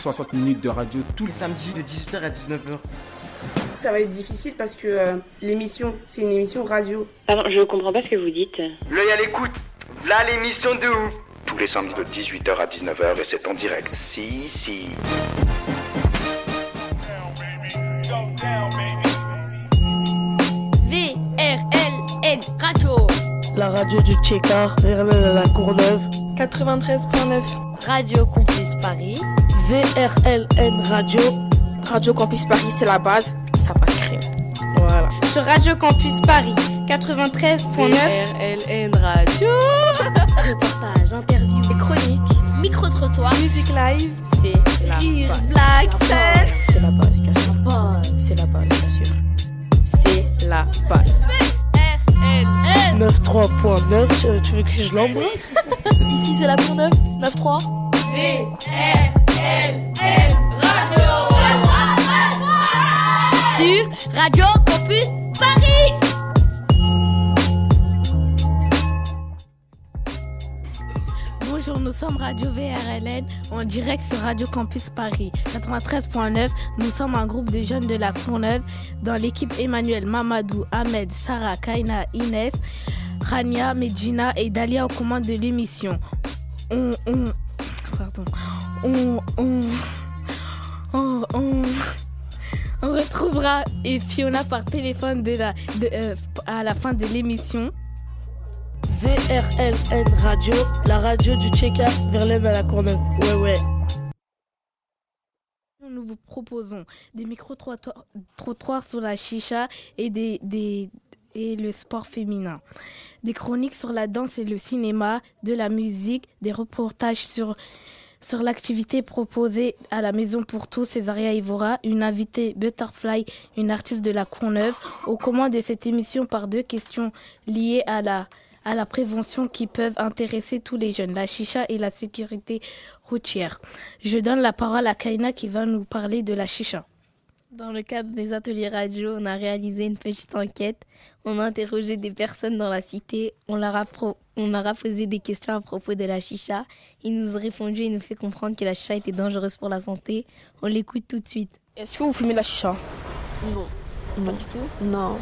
60 minutes de radio tous les samedis de 18h à 19h. Ça va être difficile parce que euh, l'émission, c'est une émission radio. Pardon, je comprends pas ce que vous dites. L'œil à l'écoute. Là l'émission de ouf. tous les samedis de 18h à 19h et c'est en direct. Si, si. VRLN Radio. La radio du Tchéka, Verlaine à la Courneuve. 93.9. Radio Campus Paris. VRLN Radio. Radio Campus Paris, c'est la base. Ça passe crème. Voilà. Sur Radio Campus Paris. 93.9. VRLN Radio. Reportage, interview, chroniques, micro-trottoir, Musique live, c'est la rire, base. blague. C'est la base, bien sûr. C'est la base, bien sûr. C'est la base. VRLN. 93.9, euh, tu veux que je l'embrasse? Ici, c'est la Courneuve, 9-3. VRLN Radio. Radio Campus Paris. Bonjour, nous sommes Radio VRLN en direct sur Radio Campus Paris 93.9. Nous sommes un groupe de jeunes de la Courneuve dans l'équipe Emmanuel, Mamadou, Ahmed, Sarah, Kaina, Inès, Rania, Medjina et Dalia aux commandes de l'émission. On, on, on, on, on, on, on retrouvera et Fiona par téléphone de la, de, euh, à la fin de l'émission. VRLN Radio, la radio du Tchéka, Verlaine à la Courneuve. Ouais, ouais. Nous vous proposons des micro-trottoirs sur la chicha et, des, des- et le sport féminin. Des chroniques sur la danse et le cinéma, de la musique, des reportages sur, sur l'activité proposée à la Maison pour tous, Césaria Ivora, une invitée Butterfly, une artiste de la Courneuve, aux commandes de cette émission par deux questions liées à la, à la prévention qui peuvent intéresser tous les jeunes, la chicha et la sécurité routière. Je donne la parole à Kaina qui va nous parler de la chicha. Dans le cadre des ateliers radio, on a réalisé une petite enquête. On a interrogé des personnes dans la cité. On leur a, pro- on leur a posé des questions à propos de la chicha. Ils nous ont répondu et nous fait comprendre que la chicha était dangereuse pour la santé. On l'écoute tout de suite. Est-ce que vous fumez la chicha? Non. Pas du tout? Non.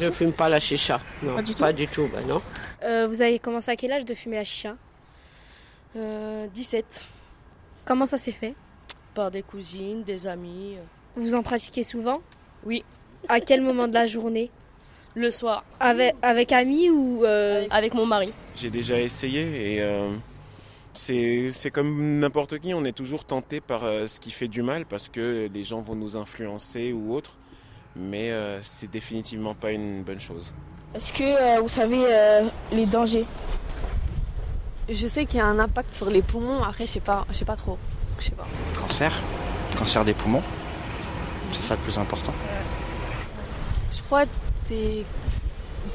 Je fume pas la chicha. Non, Pas du tout? pas du tout, bah non. Euh, vous avez commencé à quel âge de fumer la chicha? 17. Comment ça s'est fait? Par des cousines, des amis. Vous en pratiquez souvent? Oui. À quel moment de la journée? Le soir, avec, avec amis ou... euh, avec mon mari. J'ai déjà essayé et euh, c'est c'est comme n'importe qui, on est toujours tenté par euh, ce qui fait du mal parce que les gens vont nous influencer ou autre, mais euh, c'est définitivement pas une bonne chose. Est-ce que euh, vous savez euh, les dangers? Je sais qu'il y a un impact sur les poumons. Après, je sais pas, je sais pas trop. Je sais pas. Cancer? Cancer des poumons? C'est ça le plus important? Je crois c'est.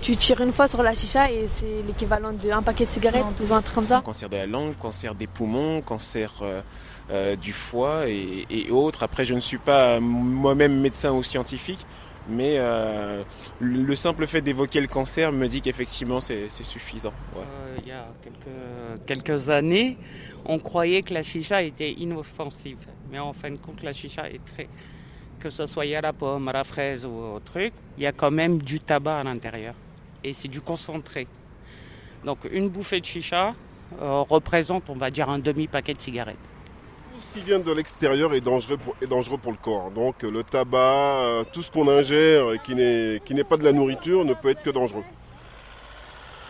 Tu tires une fois sur la chicha et c'est l'équivalent d'un paquet de cigarettes ou un truc comme ça. Cancer de la langue, cancer des poumons, cancer euh, euh, du foie et, et autres. Après, je ne suis pas moi-même médecin ou scientifique, mais euh, le le simple fait d'évoquer le cancer me dit qu'effectivement c'est c'est suffisant. ouais. Euh, il y a quelques, quelques années, on croyait que la chicha était inoffensive. Mais en fin de compte, la chicha est très. Que ce soit à la pomme, à la fraise ou au truc, il y a quand même du tabac à l'intérieur. Et c'est du concentré. Donc une bouffée de chicha euh, représente, on va dire, un demi-paquet de cigarettes. Tout ce qui vient de l'extérieur est dangereux pour, est dangereux pour le corps. Donc le tabac, euh, tout ce qu'on ingère et qui n'est qui n'est pas de la nourriture ne peut être que dangereux.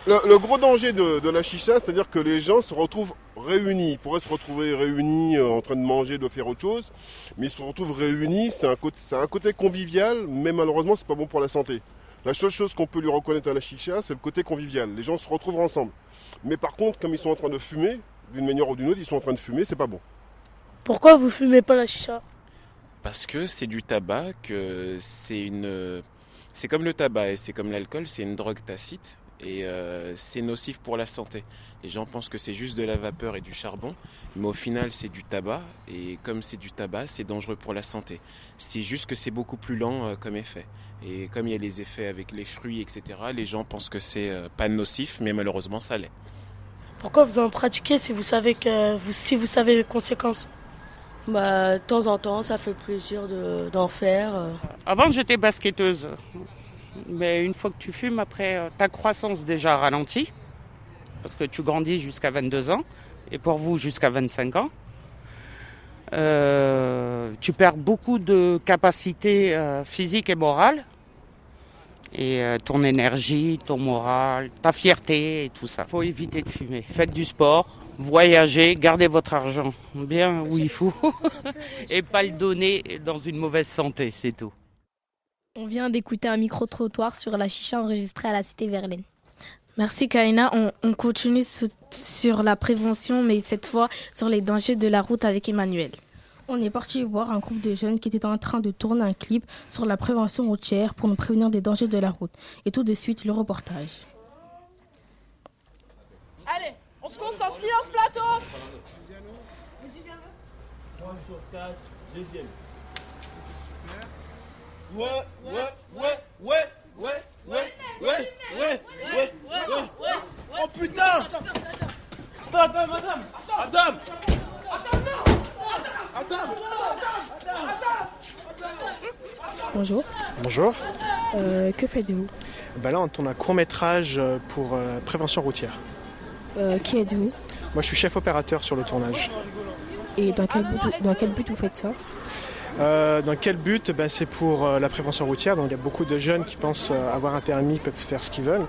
Le, le gros danger de, de la chicha, c'est-à-dire que les gens se retrouvent réunis. Ils pourraient se retrouver réunis euh, en train de manger, de faire autre chose, mais ils se retrouvent réunis. C'est un côté, c'est un côté convivial, mais malheureusement, c'est pas bon pour la santé. La seule chose qu'on peut lui reconnaître à la chicha, c'est le côté convivial. Les gens se retrouvent ensemble. Mais par contre, comme ils sont en train de fumer, d'une manière ou d'une autre, ils sont en train de fumer, c'est pas bon. Pourquoi vous fumez pas la chicha? Parce que c'est du tabac, que c'est une, c'est comme le tabac et c'est comme l'alcool, c'est une drogue tacite et euh, c'est nocif pour la santé. Les gens pensent que c'est juste de la vapeur et du charbon, mais au final c'est du tabac et comme c'est du tabac, c'est dangereux pour la santé. C'est juste que c'est beaucoup plus lent euh, comme effet. Et comme il y a les effets avec les fruits, etc., les gens pensent que c'est euh, pas nocif, mais malheureusement ça l'est. Pourquoi vous en pratiquez si vous savez que vous, si vous savez les conséquences? Bah, de temps en temps, ça fait plaisir de- d'en faire. Avant, j'étais basketteuse. Mais une fois que tu fumes, après, euh, ta croissance déjà ralentit. Parce que tu grandis jusqu'à 22 ans. Et pour vous, jusqu'à 25 ans. Euh, tu perds beaucoup de capacités euh, physiques et morales. Et ton énergie, ton moral, ta fierté et tout ça. faut éviter de fumer. Faites du sport, voyagez, gardez votre argent bien où il faut. et pas le donner dans une mauvaise santé, c'est tout. On vient d'écouter un micro-trottoir sur la chicha enregistrée à la cité Verlaine. Merci Kaina. On, on continue sur, sur la prévention, mais cette fois sur les dangers de la route avec Emmanuel. On est parti voir un groupe de jeunes qui étaient en train de tourner un clip sur la prévention routière pour nous prévenir des dangers de la route. Et tout de suite, le reportage. Allez, on se concentre, silence plateau Ouais, ouais, ouais, ouais, ouais, ouais, ouais, ouais, ouais, ouais, Oh putain Attends, Bonjour. Bonjour. Euh, que faites-vous? Bah là, on tourne un court métrage pour euh, prévention routière. Euh, Qui êtes-vous? Moi, je suis chef opérateur sur le tournage. Et dans quel but, dans quel but vous faites ça? Euh, dans quel but? Ben, C'est pour euh, la prévention routière. Donc, il y a beaucoup de jeunes qui pensent euh, avoir un permis, peuvent faire ce qu'ils veulent.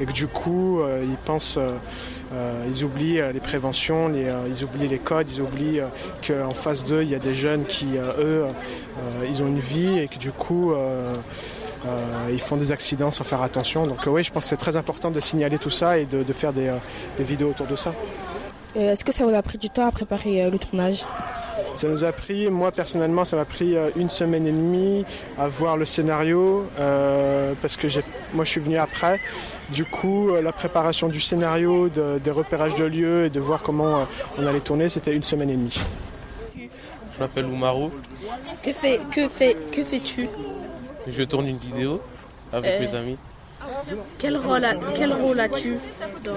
Et que du coup, ils pensent, ils oublient les préventions, les, ils oublient les codes, ils oublient qu'en face d'eux, il y a des jeunes qui, eux, ils ont une vie et que du coup, ils font des accidents sans faire attention. Donc, oui, je pense que c'est très important de signaler tout ça et de, faire des vidéos autour de ça. Euh, Est-ce que ça vous a pris du temps à préparer euh, le tournage? Ça nous a pris, moi personnellement, ça m'a pris euh, une semaine et demie à voir le scénario euh, parce que j'ai- moi je suis venu après. Du coup, euh, la préparation du scénario, de- des repérages de lieux et de voir comment euh, on allait tourner, c'était une semaine et demie. Je m'appelle Oumarou. Que fais, que fais, que fais-tu? Je tourne une vidéo avec Euh, mes amis. Quel rôle, a- quel rôle as-tu dans...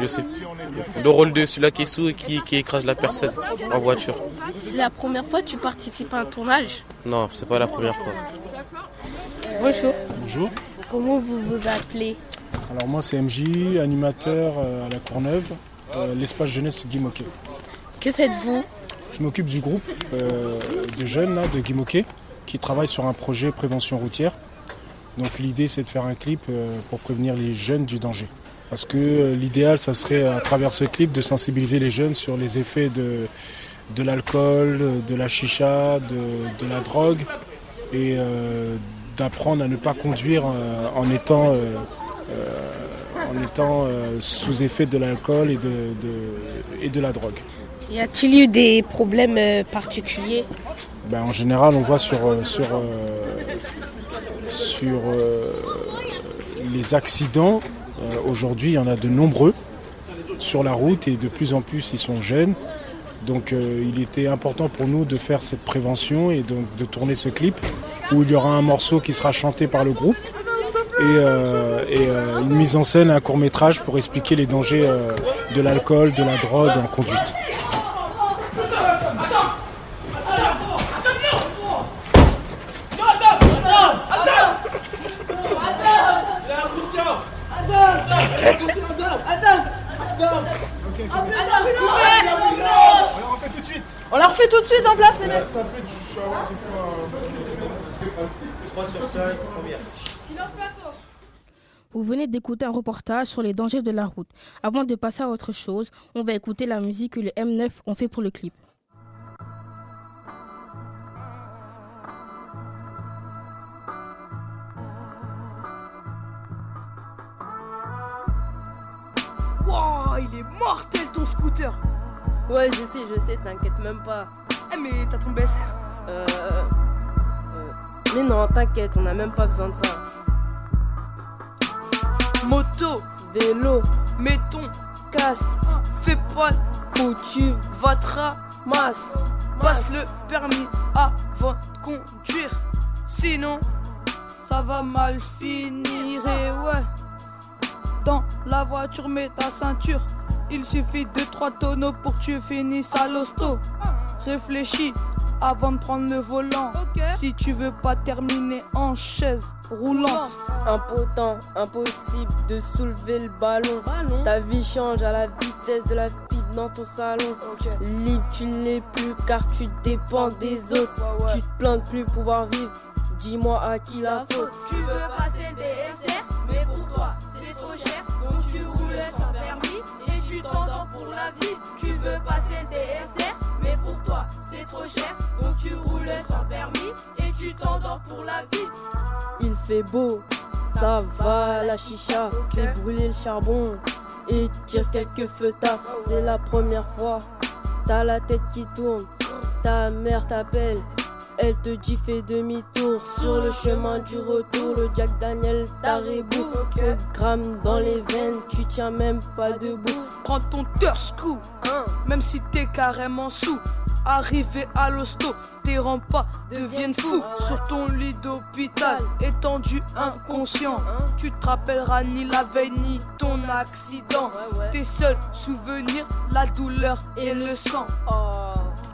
Je sais. Le rôle de celui-là qui est sous et qui, qui écrase la personne en voiture. C'est la première fois que tu participes à un tournage Non, c'est pas la première fois. Bonjour. Bonjour. Comment vous vous appelez Alors moi c'est MJ, animateur euh, à la Courneuve, euh, l'espace jeunesse Guy Moquet. Que faites-vous Je m'occupe du groupe euh, de jeunes là, de Guy Moquet qui travaille sur un projet prévention routière. Donc l'idée c'est de faire un clip euh, pour prévenir les jeunes du danger. Parce que euh, l'idéal ça serait à travers ce clip de sensibiliser les jeunes sur les effets de, de l'alcool, de la chicha, de, de la drogue et euh, d'apprendre à ne pas conduire euh, en étant, euh, euh, en étant euh, sous effet de l'alcool et de, de- et de la drogue. Y a-t-il eu des problèmes euh, particuliers? Ben, en général, on voit sur, euh, sur, euh, sur euh, les accidents, euh, aujourd'hui, il y en a de nombreux sur la route et de plus en plus, ils sont jeunes. Donc, euh, il était important pour nous de faire cette prévention et donc de tourner ce clip où il y aura un morceau qui sera chanté par le groupe et, une mise en scène, un court métrage pour expliquer les dangers de l'alcool, de la drogue en conduite. On la refait tout de suite en place, les mecs. Silence plateau. Vous venez d'écouter un reportage sur les dangers de la route. Avant de passer à autre chose, on va écouter la musique que le M9 ont fait pour le clip. Wow, il est mortel ton scooter. Ouais, je sais, je sais, t'inquiète même pas. Eh, mais t'as ton BSR Euh, euh, Mais non, t'inquiète, on a même pas besoin de ça. Moto, vélo, mets ton casque, fais pas foutu, votre ramasse. Passe le permis avant de conduire. Sinon, ça va mal finir. Et ouais, dans la voiture, mets ta ceinture. Il suffit de trois tonneaux pour que tu finisses à l'hosto. Réfléchis avant de prendre le volant. Si tu veux pas terminer en chaise roulante. Impotent, impossible de soulever le ballon. Ta vie change à la vitesse de la fille dans ton salon. Libre, tu l'es plus car tu dépends des autres. Tu te plains de plus pouvoir vivre. Dis-moi à qui la faute. Tu veux passer le BSR, la vie. Tu veux passer le BSR, mais pour toi c'est trop cher. Donc tu roules sans permis et tu t'endors pour la vie. Il fait beau, ça va la chicha. Fais brûler le charbon et tire quelques feuilles. C'est la première fois. T'as la tête qui tourne, ta mère t'appelle. Elle te dit fais demi-tour sur le chemin du retour. Le Jack Daniel t'arrébou. Trop de grammes dans les veines, tu tiens même pas debout. Prends ton Turskou, même si t'es carrément sous. Arrivé à l'hosto, tes pas deviennent fous sur ton lit d'hôpital, étendu inconscient. Tu te rappelleras ni la veille ni ton accident. Tes seuls souvenirs, la douleur et le sang. Tu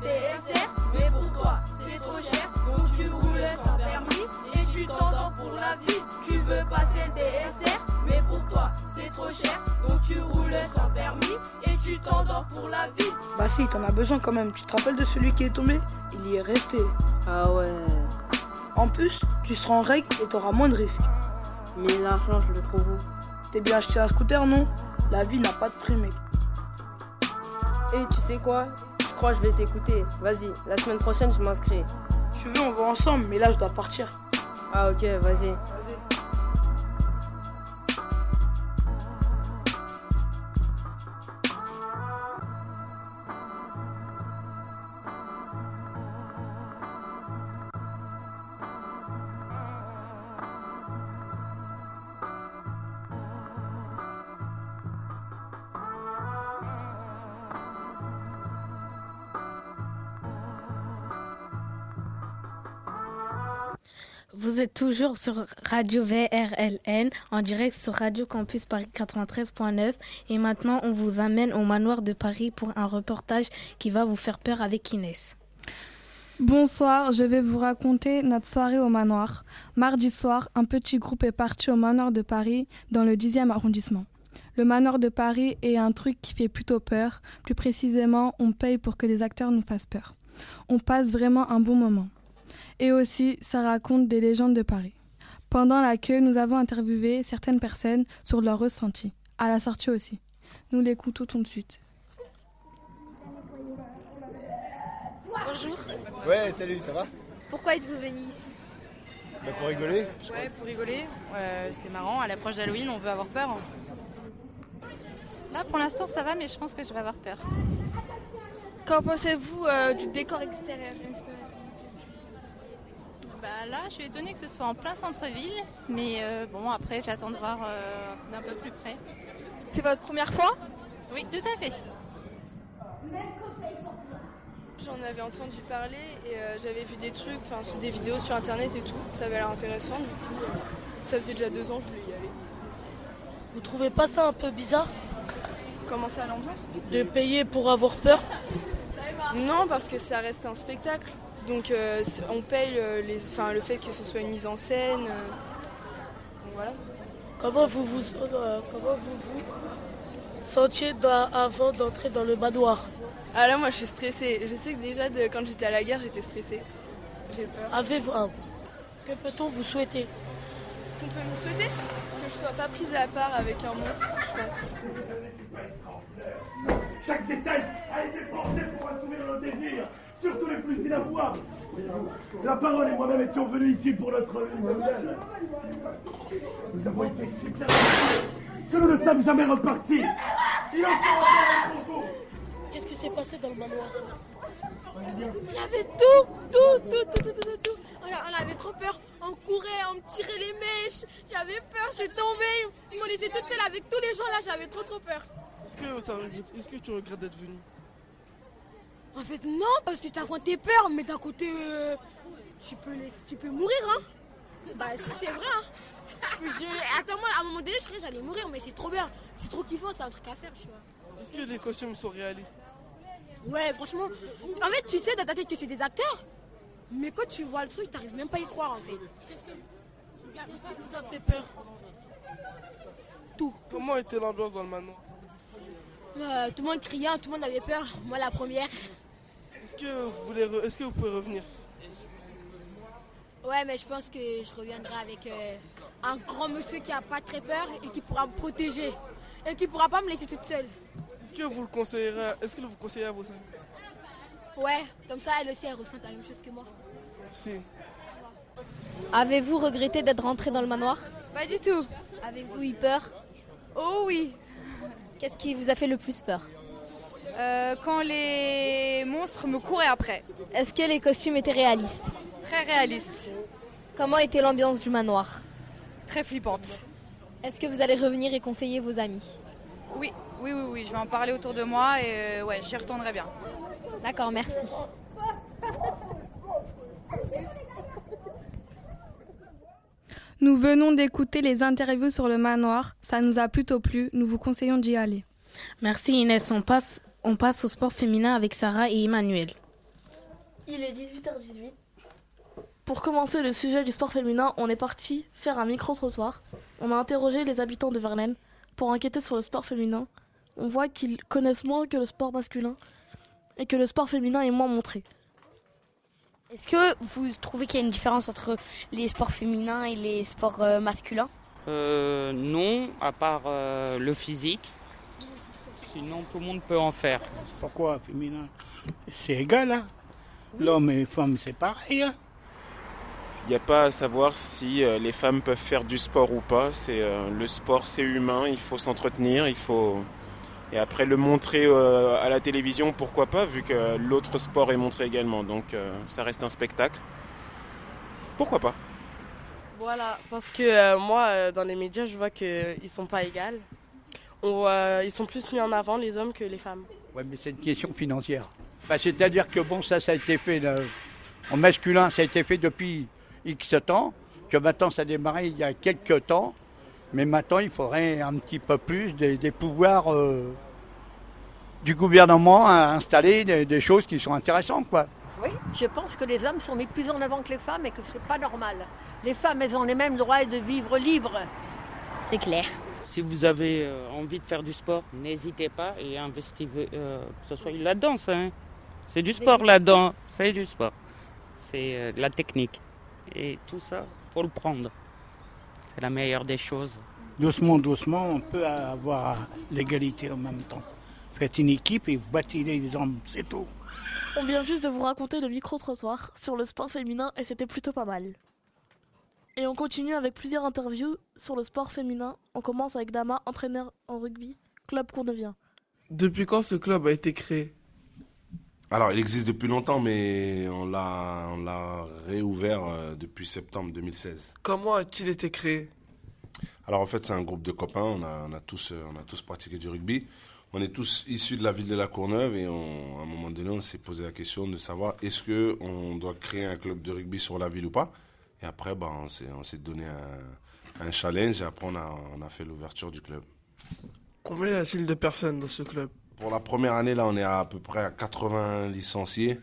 BSR, mais pour toi c'est trop cher? Donc tu roules sans permis et tu t'endors pour la vie. Tu veux passer le BSR, mais pour toi c'est trop cher? Donc tu roules sans permis et tu t'endors pour la vie. Bah si, t'en as besoin quand même. Tu te rappelles de celui qui est tombé? Il y est resté. Ah ouais. En plus, tu seras en règle et t'auras moins de risques. Mais l'argent, je le trouve où? T'es bien acheté un scooter, non? La vie n'a pas de prix, mec. Et tu sais quoi? Crois que je vais t'écouter. Vas-y, la semaine prochaine, je m'inscris. Tu veux, on va ensemble, mais là, je dois partir. Ah ok, vas-y. Êtes toujours sur Radio VRLN en direct sur Radio Campus Paris 93.9 et maintenant on vous amène au manoir de Paris pour un reportage qui va vous faire peur avec Inès. Bonsoir, je vais vous raconter notre soirée au manoir. Mardi soir, un petit groupe est parti au manoir de Paris dans le 10e arrondissement. Le manoir de Paris est un truc qui fait plutôt peur. Plus précisément, on paye pour que les acteurs nous fassent peur. On passe vraiment un bon moment. Et aussi, ça raconte des légendes de Paris. Pendant la queue, nous avons interviewé certaines personnes sur leur ressenti. À la sortie aussi. Nous l'écoutons tout de suite. Bonjour. Ouais, salut, ça va? Pourquoi êtes-vous venu ici? Bah Pour rigoler. Ouais, pour rigoler. Euh, c'est marrant, à l'approche d'Halloween, on veut avoir peur. hein. Là, pour l'instant, ça va, mais je pense que je vais avoir peur. Qu'en pensez-vous euh, du décor extérieur? Bah là, je suis étonnée que ce soit en plein centre-ville, mais euh, bon, après, j'attends de voir euh, d'un peu plus près. C'est votre première fois? Oui, tout à fait. J'en avais entendu parler et euh, j'avais vu des trucs, enfin des vidéos sur internet et tout. Ça avait l'air intéressant. Du coup, ça faisait déjà deux ans que je voulais y aller. Vous trouvez pas ça un peu bizarre? Comment ça l'ambiance? De payer pour avoir peur? Non, parce que ça reste un spectacle. Donc euh, on paye le, les, enfin, le fait que ce soit une mise en scène. euh, donc voilà. Comment vous vous, euh, comment vous, vous sentiez dans- avant d'entrer dans le manoir? Ah là, moi je suis stressée. Je sais que déjà de, quand j'étais à la guerre, j'étais stressée. J'ai peur. Avez-vous un Que peut-on vous souhaiter? Est-ce qu'on peut me souhaiter Que je sois pas prise à part avec un monstre, je pense? Chaque détail a été pensé pour assouvir nos désirs, surtout les plus inavouables. La parole et moi-même étions venus ici pour notre vie mondiale. Nous avons été si bien que nous ne sommes jamais repartis. Il en sera pour vous. Qu'est-ce qui s'est passé dans le manoir? Il y avait tout, tout, tout, tout, tout, tout, tout. On, a- on avait trop peur. On courait, on me tirait les mèches. J'avais peur, je suis tombée. Ils m'ont laissé toute seule avec tous les gens là. J'avais trop, trop peur. Que, est-ce que tu regrettes d'être venu? En fait, non, parce que t'as tes peurs, mais d'un côté, euh, tu, peux laisser- tu peux mourir, hein. Bah, si c'est vrai, hein. Je peux- je- attends, moi, à un moment donné, je croyais que j'allais mourir, mais c'est trop bien. C'est trop kiffant, c'est un truc à faire, tu vois. Est-ce que les costumes sont réalistes? Ouais, franchement. En fait, tu sais dans ta tête que c'est des acteurs, mais quand tu vois le truc, t'arrives même pas à y croire, en fait. Qu'est-ce qui vous a fait peur Tout. Comment était l'ambiance dans le manoir? Euh, tout le monde criait, tout le monde avait peur. Moi, la première. Est-ce que vous voulez, re- est-ce que vous pouvez revenir? Ouais, mais je pense que je reviendrai avec euh, un grand monsieur qui a pas très peur et qui pourra me protéger. Et qui pourra pas me laisser toute seule. Est-ce que vous le conseillerez Est-ce que vous conseillez à vos amis? Ouais, comme ça, elle aussi, elle ressent la même chose que moi. Merci. Avez-vous regretté d'être rentré dans le manoir? Pas du tout. Avez-vous eu peur? Oh oui. Qu'est-ce qui vous a fait le plus peur? Euh, quand les monstres me couraient après. Est-ce que les costumes étaient réalistes Très réaliste. Comment était l'ambiance du manoir Très flippante. Est-ce que vous allez revenir et conseiller vos amis Oui, oui, oui, oui. Je vais en parler autour de moi et euh, ouais, j'y retournerai bien. D'accord, merci. Nous venons d'écouter les interviews sur le manoir. Ça nous a plutôt plu. Nous vous conseillons d'y aller. Merci Inès. On passe, on passe au sport féminin avec Sarah et Emmanuel. Il est 18h18. Pour commencer le sujet du sport féminin, on est parti faire un micro-trottoir. On a interrogé les habitants de Verlaine pour enquêter sur le sport féminin. On voit qu'ils connaissent moins que le sport masculin et que le sport féminin est moins montré. Est-ce que vous trouvez qu'il y a une différence entre les sports féminins et les sports euh, masculins? Euh, non, à part euh, le physique. Sinon, tout le monde peut en faire. Pourquoi féminin? C'est égal, hein L'homme et les femmes, c'est pareil. hein Il n'y a pas à savoir si euh, les femmes peuvent faire du sport ou pas. C'est euh, le sport, c'est humain. Il faut s'entretenir. Il faut et après le montrer euh, à la télévision, pourquoi pas, vu que l'autre sport est montré également. Donc euh, ça reste un spectacle. Pourquoi pas? Voilà, parce que euh, moi, dans les médias, je vois qu'ils sont pas égales. On, euh, ils sont plus mis en avant, les hommes, que les femmes. Ouais, mais c'est une question financière. Bah, C'est-à-dire que bon, ça, ça a été fait là, en masculin, ça a été fait depuis X temps, que maintenant ça a démarré il y a quelques temps, mais maintenant il faudrait un petit peu plus des, des pouvoirs euh, du gouvernement à installer des, des choses qui sont intéressantes, quoi. Oui, je pense que les hommes sont mis plus en avant que les femmes et que c'est pas normal. Les femmes, elles ont les mêmes droits de vivre libres. C'est clair. Si vous avez euh, envie de faire du sport, n'hésitez pas et investiguez, euh, que ce soit la danse. hein. C'est du sport là-dedans, c'est du sport. C'est euh, de la technique. Et tout ça, faut le prendre. C'est la meilleure des choses. Doucement, doucement, on peut avoir l'égalité en même temps. Faites une équipe et vous battez les hommes, c'est tout. On vient juste de vous raconter le micro-trottoir sur le sport féminin et c'était plutôt pas mal. Et on continue avec plusieurs interviews sur le sport féminin. On commence avec Dama, entraîneur en rugby, club Cournevien. Depuis quand ce club a été créé? Alors, il existe depuis longtemps, mais on l'a, on l'a réouvert euh, depuis septembre 2016. Comment a-t-il été créé? Alors, en fait, c'est un groupe de copains. On a, on a tous, euh, on a tous pratiqué du rugby. On est tous issus de la ville de La Courneuve et on- à un moment donné, on s'est posé la question de savoir est-ce que on doit créer un club de rugby sur la ville ou pas. Et après, ben, on s'est, on s'est donné un, un challenge et après, on a, on a fait l'ouverture du club. Combien y a-t-il de personnes dans ce club? Pour la première année, là, on est à, peu près à 80 licenciés.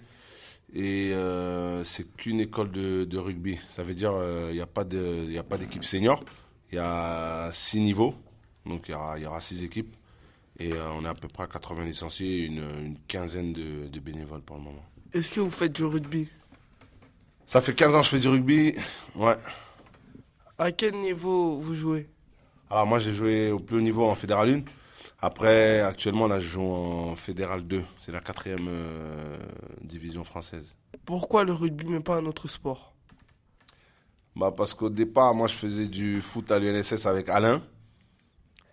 Et euh, c'est qu'une école de, de rugby. Ça veut dire qu'il n'y a pas a d'équipe senior. Il y a six niveaux. Donc il y aura, il y aura six équipes. Et euh, on est à peu près à 80 licenciés et une, une quinzaine de, de bénévoles pour le moment. Est-ce que vous faites du rugby? Ça fait 15 ans que je fais du rugby. Ouais. À quel niveau vous jouez? Alors moi j'ai joué au plus haut niveau en Fédéral 1. Après, actuellement, là, je joue en Fédéral 2. C'est la quatrième euh, division française. Pourquoi le rugby mais pas un autre sport? Bah parce qu'au départ, moi, je faisais du foot à l'UNSS avec Alain.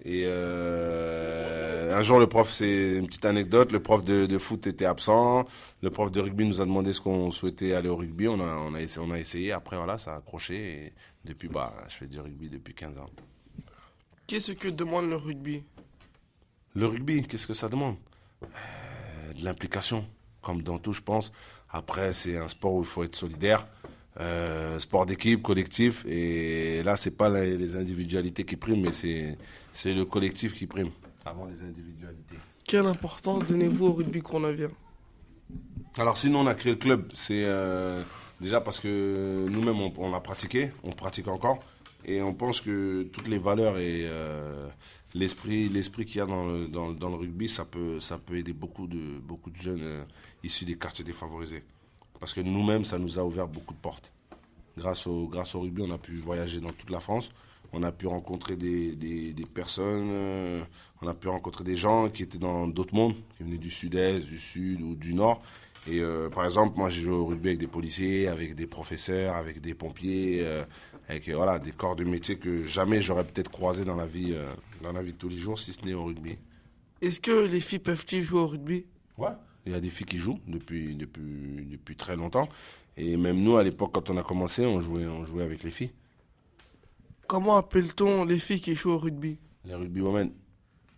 Et euh, un jour, le prof, c'est une petite anecdote, le prof de, de, foot était absent. Le prof de rugby nous a demandé ce qu'on souhaitait aller au rugby. On a, on a, essayé, on a essayé. Après, voilà, ça a accroché. Et depuis, bah, je fais du rugby depuis 15 ans. Qu'est-ce que demande le rugby? Le rugby, qu'est-ce que ça demande? Euh, De l'implication, comme dans tout, je pense. Après, c'est un sport où il faut être solidaire. Euh, sport d'équipe, collectif. Et là, c'est pas les, les, individualités qui priment, mais c'est le collectif qui prime avant les individualités. Quelle importance donnez-vous au rugby Cournavien? Alors, sinon, on a créé le club. C'est euh, déjà parce que nous-mêmes, on, on, a pratiqué, on pratique encore. Et on pense que toutes les valeurs et euh, l'esprit l'esprit qu'il y a dans le, dans, dans, le rugby, ça peut, ça peut aider beaucoup de, beaucoup de jeunes euh, issus des quartiers défavorisés. Parce que nous-mêmes, ça nous a ouvert beaucoup de portes. Grâce au, grâce au rugby, on a pu voyager dans toute la France. On a pu rencontrer des, des, des personnes, euh, on a pu rencontrer des gens qui étaient dans d'autres mondes, qui venaient du sud-est, du sud ou du nord. Et euh, par exemple, moi j'ai joué au rugby avec des policiers, avec des professeurs, avec des pompiers, euh, avec voilà, des corps de métier que jamais j'aurais peut-être croisé dans la vie, dans la vie de tous les jours, si ce n'est au rugby. Est-ce que les filles peuvent-ils jouer au rugby? Ouais. Il y a des filles qui jouent depuis, depuis, depuis très longtemps. Et même nous, à l'époque, quand on a commencé, on jouait, on jouait avec les filles. Comment appelle-t-on les filles qui jouent au rugby? Les rugby women.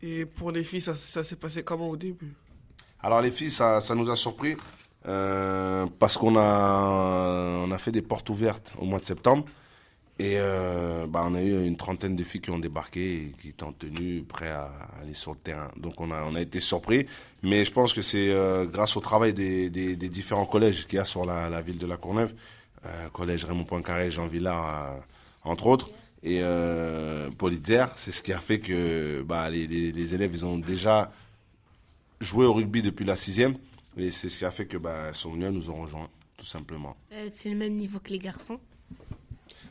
Et pour les filles, ça, ça s'est passé comment au début? Alors les filles, ça, ça nous a surpris euh, parce qu'on a, on a fait des portes ouvertes au mois de septembre. Et euh, bah, on a eu une trentaine de filles qui ont débarqué et qui étaient en tenue, prêts à aller sur le terrain. Donc on a, on a été surpris, mais je pense que c'est euh, grâce au travail des, des, des différents collèges qu'il y a sur la, la, ville de La Courneuve, collège Raymond Poincaré, Jean Villard, entre autres, et euh, Politzer, c'est ce qui a fait que bah, les, les, les, élèves ils ont déjà joué au rugby depuis la sixième, et c'est ce qui a fait que bah, venus, nous ont rejoints, tout simplement. c'est le même niveau que les garçons?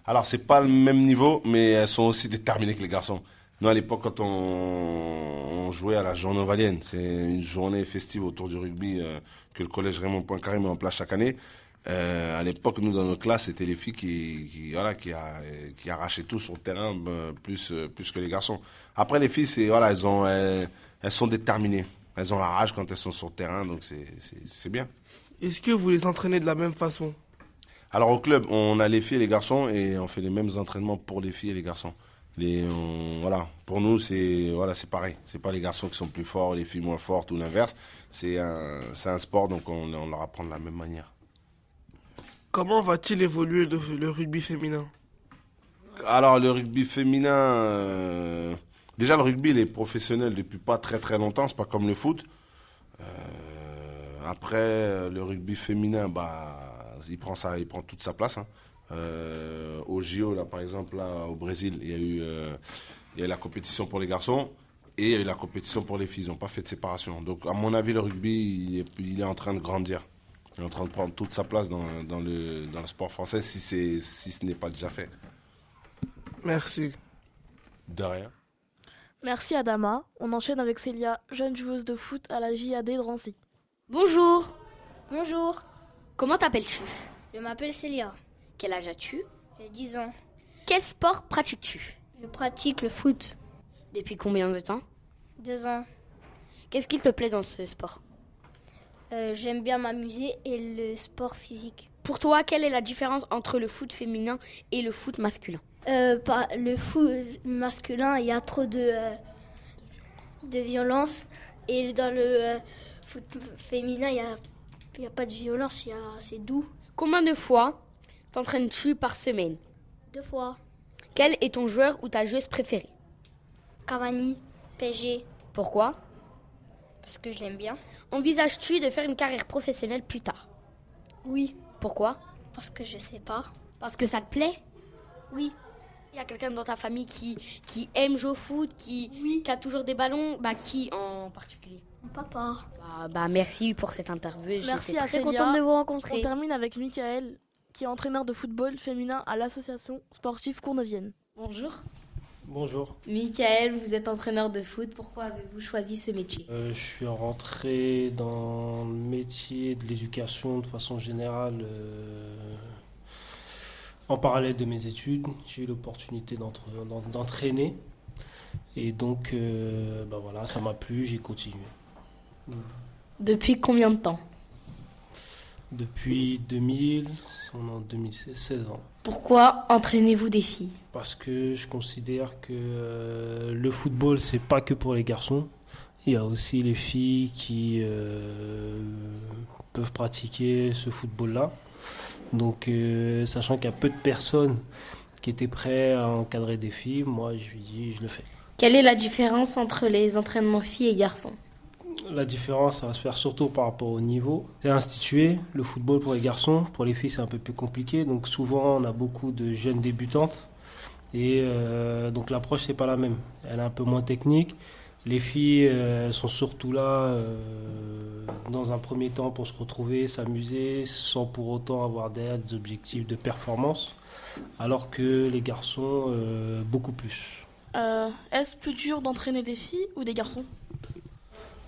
Alors, c'est pas le même niveau, mais elles sont aussi déterminées que les garçons. Nous, à l'époque, quand on, on, jouait à la journée ovalienne, c'est une journée festive autour du rugby euh, que le collège Raymond Poincaré met en place chaque année. Euh, à l'époque, nous, dans nos classes, c'était les filles qui, qui, voilà, qui, a, qui arrachaient tout sur le terrain euh, plus, plus que les garçons. Après, les filles, c'est, voilà, elles, ont, elles, elles sont déterminées. Elles ont la rage quand elles sont sur le terrain, donc c'est bien. Est-ce que vous les entraînez de la même façon? Alors au club, on a les filles et les garçons et on fait les mêmes entraînements pour les filles et les garçons. Les, on, voilà, pour nous c'est voilà, c'est pareil. C'est pas les garçons qui sont plus forts, les filles moins fortes ou l'inverse. C'est un, c'est un sport donc on, on, leur apprend de la même manière. Comment va-t-il évoluer le, rugby féminin? Alors le rugby féminin, euh, déjà le rugby il est professionnel depuis pas très très longtemps. C'est pas comme le foot. Euh, après le rugby féminin, bah il prend il prend toute sa place. Hein. Euh, au JO, là, par exemple, au Brésil, il y a eu, la compétition pour les garçons et il y a eu la compétition pour les filles. Ils n'ont pas fait de séparation. Donc, à mon avis, le rugby, il est, en train de grandir. Il est en train de prendre toute sa place dans, dans le, dans le sport français, si, si ce n'est pas déjà fait. Merci. De rien. Merci Adama. On enchaîne avec Célia, jeune joueuse de foot à la JAD de Rancy. Bonjour. Bonjour. Comment t'appelles-tu? Je m'appelle Célia. Quel âge as-tu? J'ai 10 ans. Quel sport pratiques-tu? Je pratique le foot. Depuis combien de temps? Deux ans. Qu'est-ce qui te plaît dans ce sport? Euh, J'aime bien m'amuser et le sport physique. Pour toi, quelle est la différence entre le foot féminin et le foot masculin euh, le foot masculin, il y a trop de, euh, de violence. Et dans le foot féminin, il y a n'y a pas de violence, c'est doux. Combien de fois t'entraînes-tu par semaine Deux fois. Quel est ton joueur ou ta joueuse préférée Cavani, PG. Pourquoi? Parce que je l'aime bien. Envisages-tu de faire une carrière professionnelle plus tard? Oui. Pourquoi? Parce que je sais pas. Parce que ça te plaît? Oui. Il y a quelqu'un dans ta famille qui, qui aime jouer au foot, qui, oui. qui a toujours des ballons? Bah qui en particulier? Mon papa. Bah, bah, merci pour cette interview. Merci à très contente de vous rencontrer. On termine avec Michael, qui est entraîneur de football féminin à l'association sportive Courneuvienne. Bonjour. Bonjour. Michael, vous êtes entraîneur de foot. Pourquoi avez-vous choisi ce métier? Euh, Je suis rentré dans le métier de l'éducation de façon générale euh, en parallèle de mes études. J'ai eu l'opportunité d'entraîner. Et donc, bah voilà, ça m'a plu, j'ai continué. Depuis combien de temps? Depuis 2000, on est en 2016 ans. Pourquoi entraînez-vous des filles? Parce que je considère que le football, c'est pas que pour les garçons. Il y a aussi les filles qui peuvent pratiquer ce football-là. Donc, euh, sachant qu'il y a peu de personnes qui étaient prêtes à encadrer des filles, moi je lui dis, je le fais. Quelle est la différence entre les entraînements filles et garçons? La différence, ça va se faire surtout par rapport au niveau. C'est institué, le football pour les garçons. Pour les filles, c'est un peu plus compliqué. Donc, souvent, on a beaucoup de jeunes débutantes. Et euh, donc, l'approche, c'est pas la même. Elle est un peu moins technique. Les filles euh, sont surtout là euh, dans un premier temps pour se retrouver, s'amuser, sans pour autant avoir des, objectifs de performance, alors que les garçons, euh, beaucoup plus. Est-ce plus dur d'entraîner des filles ou des garçons?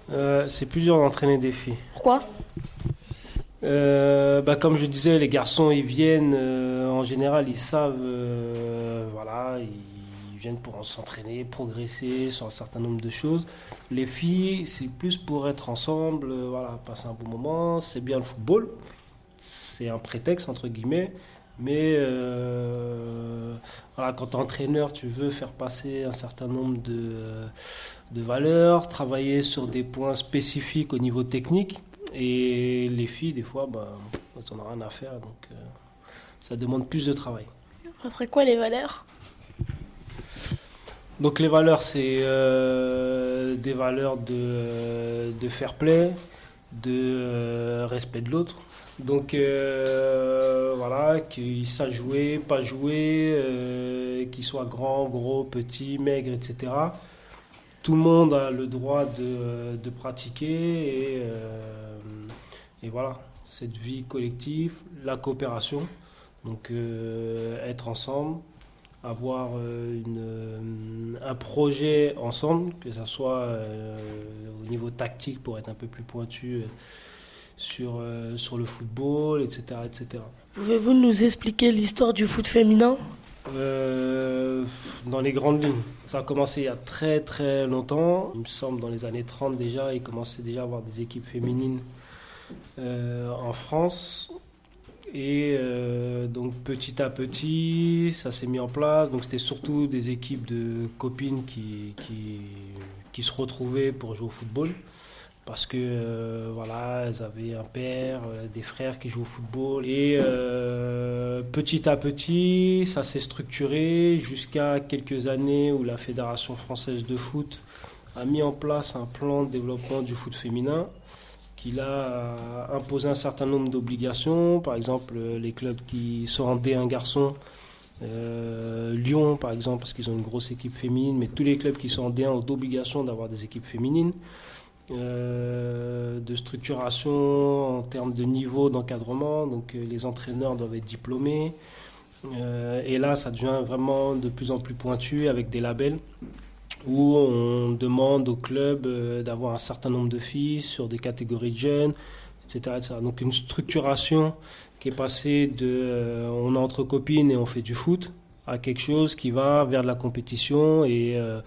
C'est plus dur d'entraîner des filles. Pourquoi? Bah, comme je disais, les garçons, ils viennent, en général, ils savent, voilà, ils viennent pour s'entraîner, progresser sur un certain nombre de choses. Les filles, c'est plus pour être ensemble, euh, voilà, passer un bon moment. C'est bien le football, c'est un prétexte entre guillemets. Mais euh, voilà, quand tu es entraîneur, tu veux faire passer un certain nombre de, de valeurs, travailler sur des points spécifiques au niveau technique. Et les filles, des fois, bah, elles n'en ont rien à faire. Donc, euh, ça demande plus de travail. Ça serait quoi les valeurs? Donc les valeurs, c'est euh, des valeurs de, de, fair play, de euh, respect de l'autre. Donc voilà, qu'il sache jouer, pas jouer, qu'il soit grand, gros, petit, maigre, etc. Tout le monde a le droit de, pratiquer et, et, voilà, cette vie collective, la coopération, donc être ensemble, avoir euh, euh, un projet ensemble, que ce soit euh, au niveau tactique pour être un peu plus pointu sur, sur le football, etc. etc. Pouvez-vous nous expliquer l'histoire du foot féminin? Dans les grandes lignes. Ça a commencé il y a très très longtemps. Il me semble dans les années 30 déjà, il commençait déjà à avoir des équipes féminines en France. Et euh, donc petit à petit, ça s'est mis en place. Donc c'était surtout des équipes de copines qui, qui, se retrouvaient pour jouer au football. Parce que euh, voilà, elles avaient un père, euh, des frères qui jouent au football. Et petit à petit, ça s'est structuré jusqu'à quelques années où la Fédération française de foot a mis en place un plan de développement du foot féminin il a imposé un certain nombre d'obligations. Par exemple, les clubs qui sont en D1 garçon, euh, Lyon par exemple, parce qu'ils ont une grosse équipe féminine, mais tous les clubs qui sont en D1 ont d'obligation d'avoir des équipes féminines. Euh, de structuration en termes de niveau d'encadrement, donc euh, les entraîneurs doivent être diplômés. et là, ça devient vraiment de plus en plus pointu avec des labels où on demande au club euh, d'avoir un certain nombre de filles sur des catégories de jeunes, etc. Donc une structuration qui est passée de euh, on entre copines et on fait du foot à quelque chose qui va vers la compétition et euh,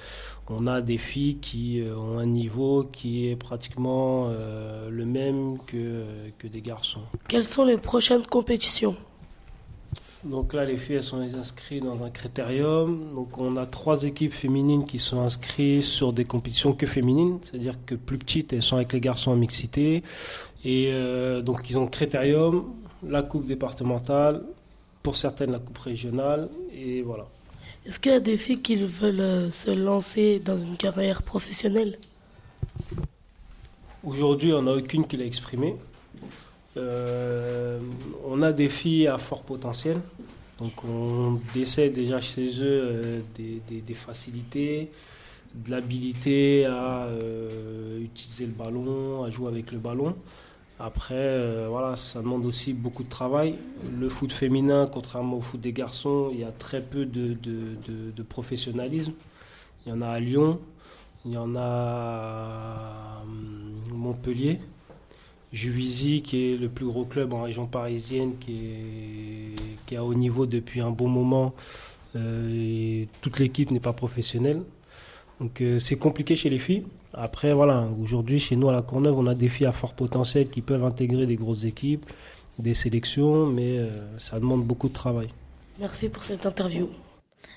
on a des filles qui ont un niveau qui est pratiquement le même que, que des garçons. Quelles sont les prochaines compétitions? Donc là, les filles, elles sont inscrites dans un critérium. Donc on a trois équipes féminines qui sont inscrites sur des compétitions que féminines, c'est-à-dire que plus petites, elles sont avec les garçons en mixité. Et euh, donc ils ont le critérium, la coupe départementale, pour certaines la coupe régionale, et voilà. Est-ce qu'il y a des filles qui veulent euh, se lancer dans une carrière professionnelle? Aujourd'hui, on n'a aucune qui l'a exprimé. Euh, on a des filles à fort potentiel. Donc on essaie déjà chez eux euh, des, facilités, de l'habilité à euh, utiliser le ballon, à jouer avec le ballon. Après, voilà, ça demande aussi beaucoup de travail. Le foot féminin, contrairement au foot des garçons, il y a très peu de, de professionnalisme. Il y en a à Lyon, il y en a à Montpellier. Juvisy, qui est le plus gros club en région parisienne, qui est, qui à haut niveau depuis un bon moment. Euh, toute l'équipe n'est pas professionnelle. Donc euh, c'est compliqué chez les filles. Après, voilà, aujourd'hui, chez nous à la Courneuve, on a des filles à fort potentiel qui peuvent intégrer des grosses équipes, des sélections, mais euh, ça demande beaucoup de travail. Merci pour cette interview.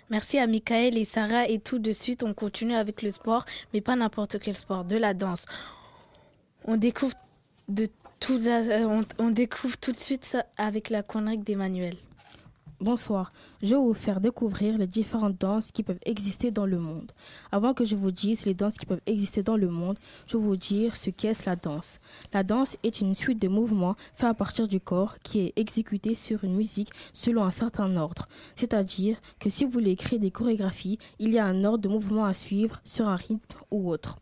Merci à Michael et Sarah. Et tout de suite, on continue avec le sport, mais pas n'importe quel sport, de la danse. On découvre, de tout, la- on, on découvre tout de suite ça avec la connerie d'Emmanuel. Bonsoir, je vais vous faire découvrir les différentes danses qui peuvent exister dans le monde. Avant que je vous dise les danses qui peuvent exister dans le monde, je vais vous dire ce qu'est la danse. La danse est une suite de mouvements faits à partir du corps qui est exécuté sur une musique selon un certain ordre. C'est-à-dire que si vous voulez créer des chorégraphies, il y a un ordre de mouvements à suivre sur un rythme ou autre.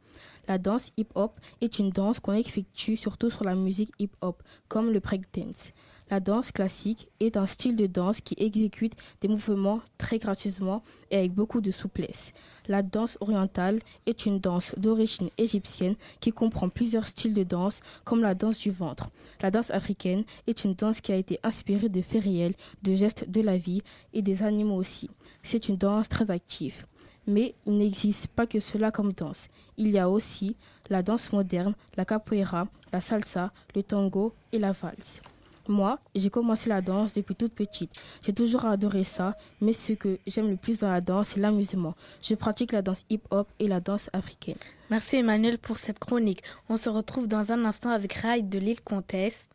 La danse hip-hop est une danse qu'on effectue surtout sur la musique hip-hop, comme le breakdance. La danse classique est un style de danse qui exécute des mouvements très gracieusement et avec beaucoup de souplesse. La danse orientale est une danse d'origine égyptienne qui comprend plusieurs styles de danse comme la danse du ventre. La danse africaine est une danse qui a été inspirée de faits réels, de gestes de la vie et des animaux aussi. C'est une danse très active. Mais il n'existe pas que cela comme danse. Il y a aussi la danse moderne, la capoeira, la salsa, le tango et la valse. Moi, j'ai commencé la danse depuis toute petite. J'ai toujours adoré ça, mais ce que j'aime le plus dans la danse, c'est l'amusement. Je pratique la danse hip-hop et la danse africaine. Merci Emmanuel pour cette chronique. On se retrouve dans un instant avec Raïd de l'île Comtesse.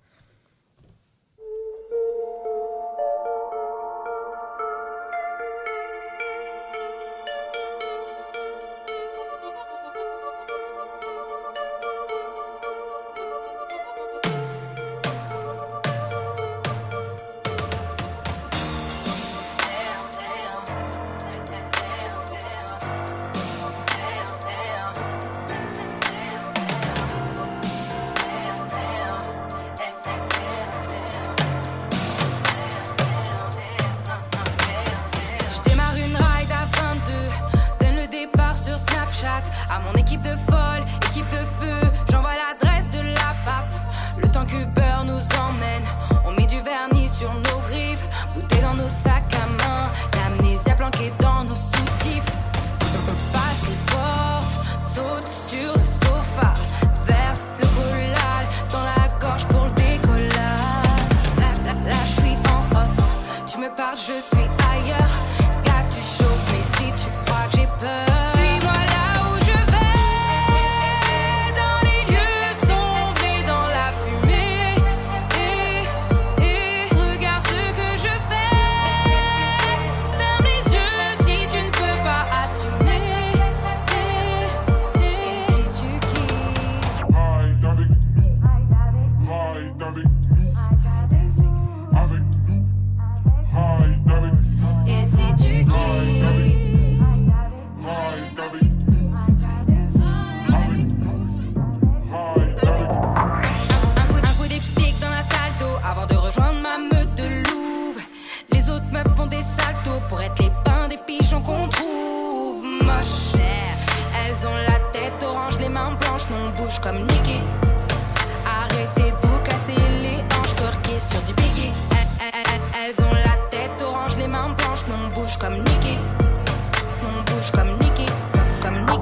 En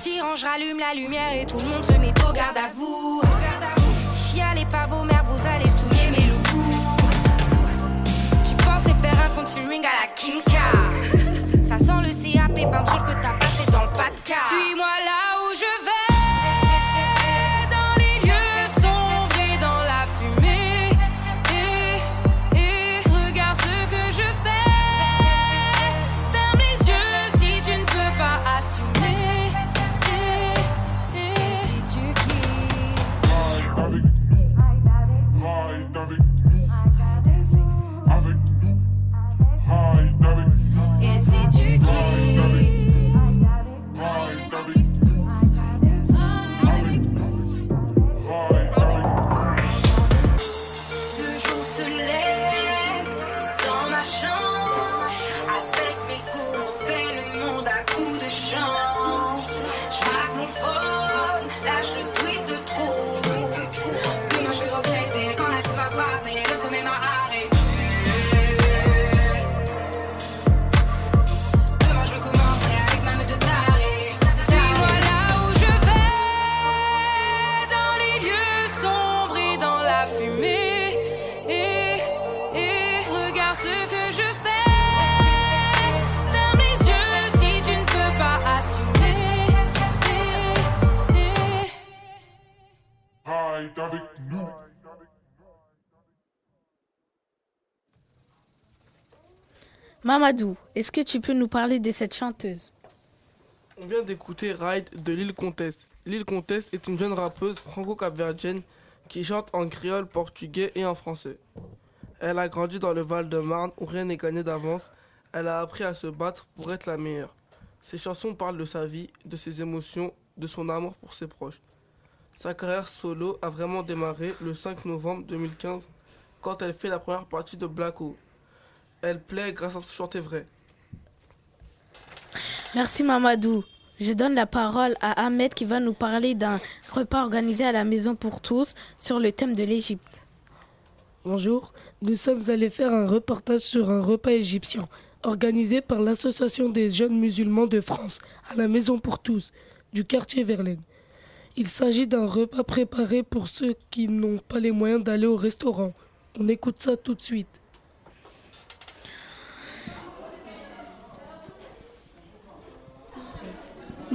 tirant, je rallume la lumière et tout le monde se met au garde à vous. Chialez pas vos mères, vous allez souiller mes loups. Tu pensais faire un contouring à la Kim K. Ça sent le CAP peinture que t'as passé dans le pas de cas. Suis-moi là Mamadou, est-ce que tu peux nous parler de cette chanteuse? On vient d'écouter Ride de Lille Comtesse. Lille Comtesse est une jeune rappeuse franco-capverdienne qui chante en créole, portugais et en français. Elle a grandi dans le Val-de-Marne où rien n'est gagné d'avance. Elle a appris à se battre pour être la meilleure. Ses chansons parlent de sa vie, de ses émotions, de son amour pour ses proches. Sa carrière solo a vraiment démarré le 5 novembre 2015 quand elle fait la première partie de Black Hole. Elle plaît grâce à son chanter vrai. Merci Mamadou. Je donne la parole à Ahmed qui va nous parler d'un repas organisé à la Maison pour tous sur le thème de l'Égypte. Bonjour, nous sommes allés faire un reportage sur un repas égyptien organisé par l'Association des jeunes musulmans de France à la Maison pour tous du quartier Verlaine. Il s'agit d'un repas préparé pour ceux qui n'ont pas les moyens d'aller au restaurant. On écoute ça tout de suite.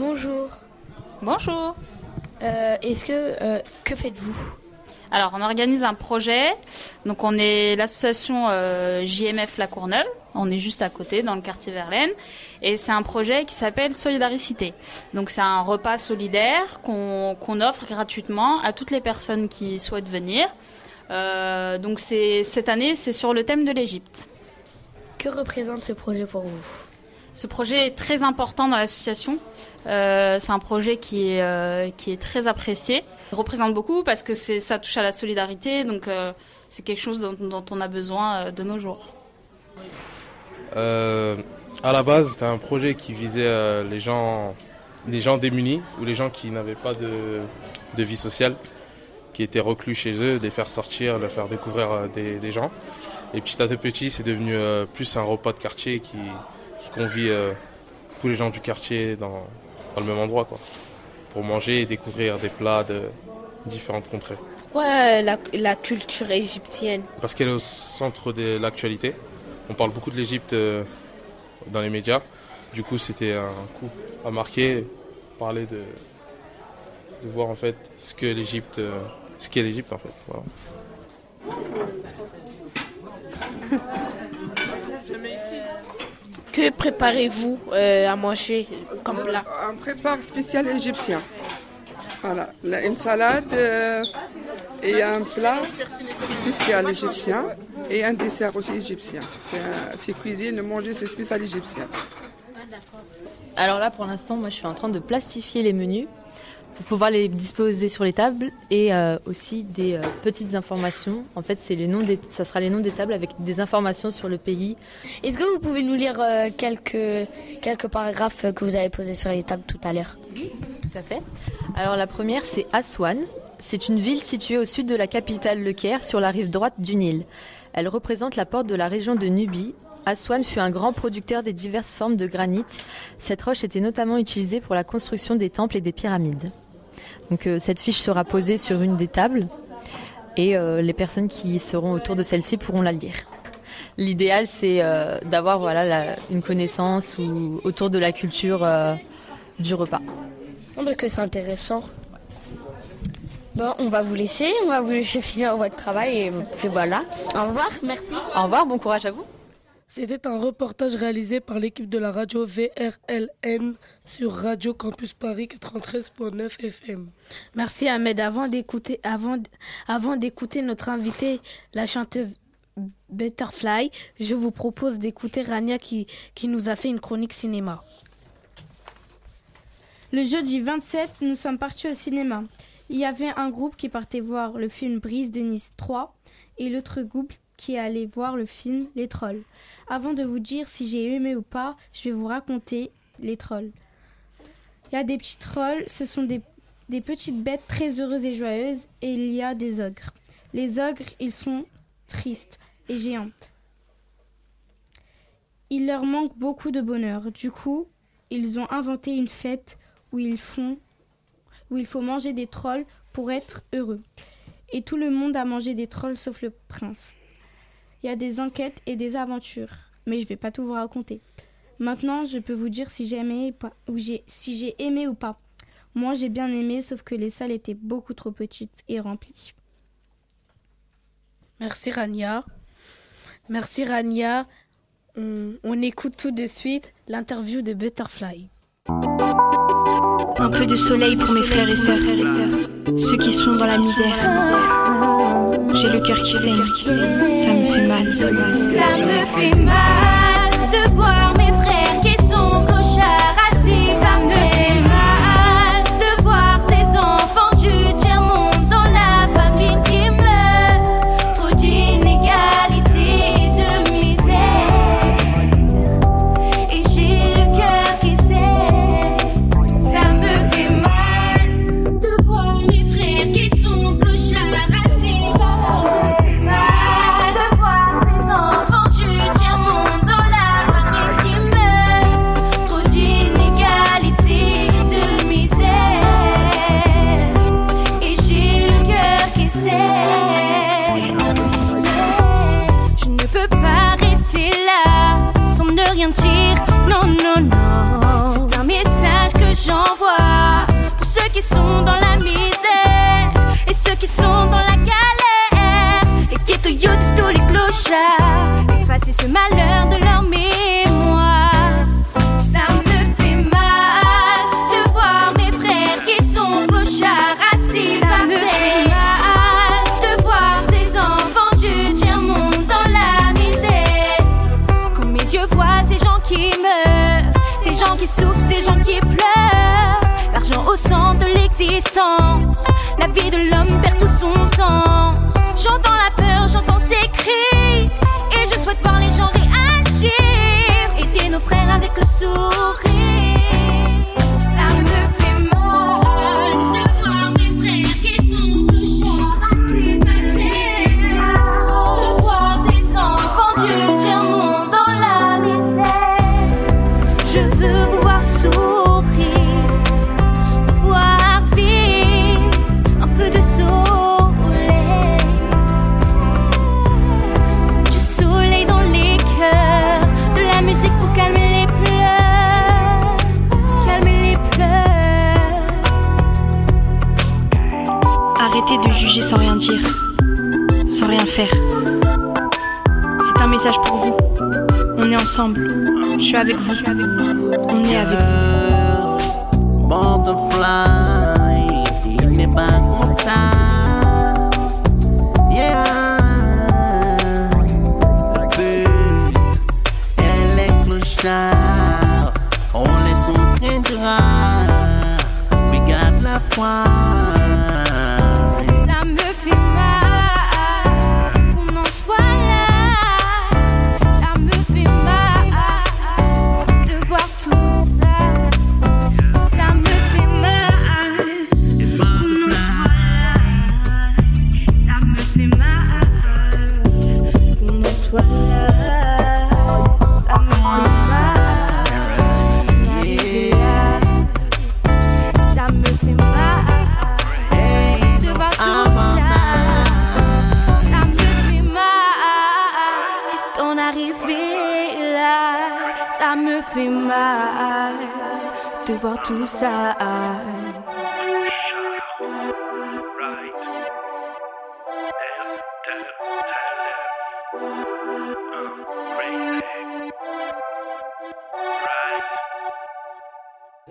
Bonjour. Bonjour. Euh, Est-ce que euh, que faites-vous? Alors, on organise un projet. Donc, on est l'association euh, JMF La Courneuve. On est juste à côté, dans le quartier Verlaine. Et c'est un projet qui s'appelle Solidaricité. Donc, c'est un repas solidaire qu'on offre gratuitement à toutes les personnes qui souhaitent venir. Donc, c'est cette année, c'est sur le thème de l'Égypte. Que représente ce projet pour vous? Ce projet est très important dans l'association. Euh, c'est un projet qui est, euh, qui est très apprécié. Il représente beaucoup parce que ça touche à la solidarité, donc euh, c'est quelque chose dont, on a besoin de nos jours. À la base, c'était un projet qui visait les gens, les démunis ou les gens qui n'avaient pas de, vie sociale, qui étaient reclus chez eux, de les faire sortir, leur faire découvrir des, gens. Et petit à petit, c'est devenu plus un repas de quartier qui, qui convie euh, tous les gens du quartier dans, dans le même endroit, quoi, pour manger et découvrir des plats de différentes contrées. Ouais, la, la culture égyptienne? Parce qu'elle est au centre de l'actualité. On parle beaucoup de l'Égypte euh, dans les médias. Du coup, c'était un coup à marquer, parler de, de voir en fait ce que l'Égypte, euh, ce qu'est l'Égypte en fait. Voilà. Que préparez-vous euh, à manger comme plat Un prépare spécial égyptien. Voilà, une salade euh, et un plat spécial égyptien et un dessert aussi égyptien. C'est un- C'est cuisine, manger, c'est spécial égyptien. Alors là, pour l'instant, moi, je suis en train de plastifier les menus pour pouvoir les disposer sur les tables et euh, aussi des euh, petites informations. En fait, c'est les noms des, ça sera les noms des tables avec des informations sur le pays. Est-ce que vous pouvez nous lire euh, quelques quelques paragraphes que vous avez posés sur les tables tout à l'heure? Tout à fait. Alors la première, c'est Aswan. C'est une ville située au sud de la capitale Le Caire, sur la rive droite du Nil. Elle représente la porte de la région de Nubie. Aswan fut un grand producteur des diverses formes de granit. Cette roche était notamment utilisée pour la construction des temples et des pyramides. Donc euh, cette fiche sera posée sur une des tables et euh, les personnes qui seront autour de celle-ci pourront la lire. L'idéal, c'est euh, d'avoir voilà la- une connaissance ou autour de la culture du repas. Non, parce que c'est intéressant. Bon, on va vous laisser, on va vous laisser finir votre travail et puis voilà. Au revoir, merci. Au revoir, bon courage à vous. C'était un reportage réalisé par l'équipe de la radio VRLN sur Radio Campus Paris 93.9 FM. Merci Ahmed. Avant d'écouter, avant, avant d'écouter notre invitée, la chanteuse Butterfly, je vous propose d'écouter Rania qui, qui nous a fait une chronique cinéma. Le jeudi 27, nous sommes partis au cinéma. Il y avait un groupe qui partait voir le film Brise de Nice 3 et l'autre groupe qui allait voir le film Les Trolls. Avant de vous dire si j'ai aimé ou pas, je vais vous raconter les trolls. Il y a des petits trolls, ce sont des, des petites bêtes très heureuses et joyeuses, et il y a des ogres. Les ogres, ils sont tristes et géants. Il leur manque beaucoup de bonheur. Du coup, ils ont inventé une fête où ils font où il faut manger des trolls pour être heureux. Et tout le monde a mangé des trolls sauf le prince. Il y a des enquêtes et des aventures, mais je vais pas tout vous raconter. Maintenant, je peux vous dire si j'ai aimé ou pas, ou j'ai- si j'ai aimé ou pas. Moi, j'ai bien aimé, sauf que les salles étaient beaucoup trop petites et remplies. Merci Rania. Merci Rania. On, on écoute tout de suite l'interview de Butterfly. Un peu de soleil pour mes frères et sœurs, ceux qui sont dans la misère. J'ai le cœur qui saigne, ça me Effacer ce malheur de leur mémoire. Ça me fait mal de voir mes frères qui sont clochards assis par terre. mal de voir ces enfants du tiers-monde dans la misère. Quand mes yeux voient ces gens qui meurent, ces gens qui souffrent, ces gens qui pleurent. L'argent au centre de l'existence, suis avec vous. On est avec vous. Tout ça.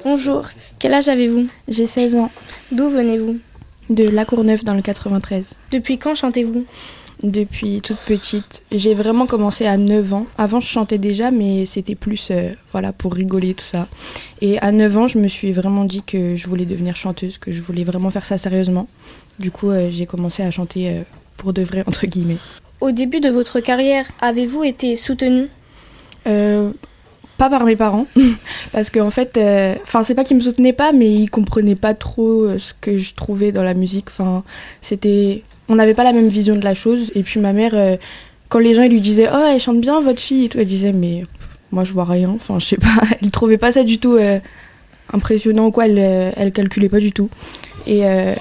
Bonjour, quel âge avez-vous J'ai 16 ans. D'où venez-vous De La Courneuve dans le 93. Depuis quand chantez-vous? Depuis toute petite. J'ai vraiment commencé à 9 ans. Avant, je chantais déjà, mais c'était plus euh, voilà, pour rigoler, tout ça. Et à 9 ans, je me suis vraiment dit que je voulais devenir chanteuse, que je voulais vraiment faire ça sérieusement. Du coup, euh, j'ai commencé à chanter euh, pour de vrai, entre guillemets. Au début de votre carrière, avez-vous été soutenu Euh, pas par mes parents parce qu'en en fait euh, enfin c'est pas qu'ils me soutenaient pas mais ils comprenaient pas trop ce que je trouvais dans la musique enfin c'était on n'avait pas la même vision de la chose. Et puis ma mère euh, quand les gens lui disaient oh elle chante bien votre fille et tout elle disait mais moi je vois rien. Enfin je sais pas. Elle trouvait pas ça du tout euh, impressionnant ou quoi. Elle euh, elle calculait pas du tout. Et euh,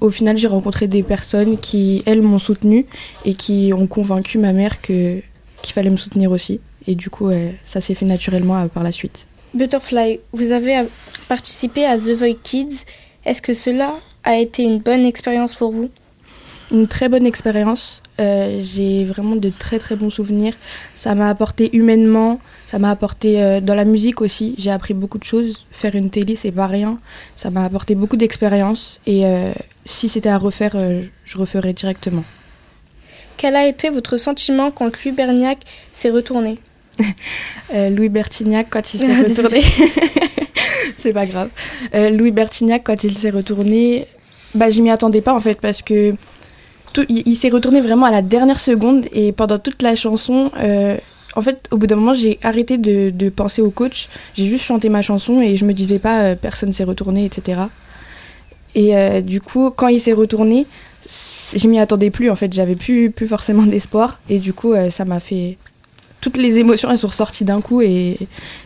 au final j'ai rencontré des personnes qui elles m'ont soutenue et qui ont convaincu ma mère que qu'il fallait me soutenir aussi. Et du coup, ça s'est fait naturellement par la suite. Butterfly, vous avez participé à The Voice Kids. Est-ce que cela a été une bonne expérience pour vous? Une très bonne expérience. Euh, j'ai vraiment de très très bons souvenirs. Ça m'a apporté humainement, ça m'a apporté euh, dans la musique aussi. J'ai appris beaucoup de choses. Faire une télé, c'est pas rien. Ça m'a apporté beaucoup d'expérience. Et euh, si c'était à refaire, je referais directement. Quel a été votre sentiment quand Louis Berniac s'est retourné? Louis Bertignac, quand il s'est retourné. c'est pas grave. Louis Bertignac, quand il s'est retourné, bah, je m'y attendais pas en fait parce que tout- il, il s'est retourné vraiment à la dernière seconde et pendant toute la chanson, euh, en fait, au bout d'un moment, j'ai arrêté de, de penser au coach. J'ai juste chanté ma chanson et je me disais pas euh, personne s'est retourné, etc. Et euh, du coup, quand il s'est retourné, je m'y attendais plus en fait. J'avais plus, plus forcément d'espoir et du coup, ça m'a fait toutes les émotions elles sont ressorties d'un coup et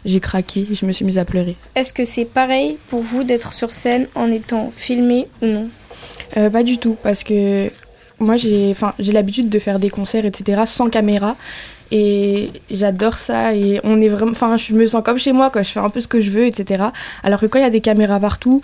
j'ai craqué, je me suis mise à pleurer. Est-ce que c'est pareil pour vous d'être sur scène en étant filmé ou non? Euh, pas du tout, parce que moi j'ai l'habitude de faire des concerts, etc., sans caméra. Et j'adore ça et on est vraiment enfin je me sens comme chez moi quoi. Je fais un peu ce que je veux etc alors que quand il y a des caméras partout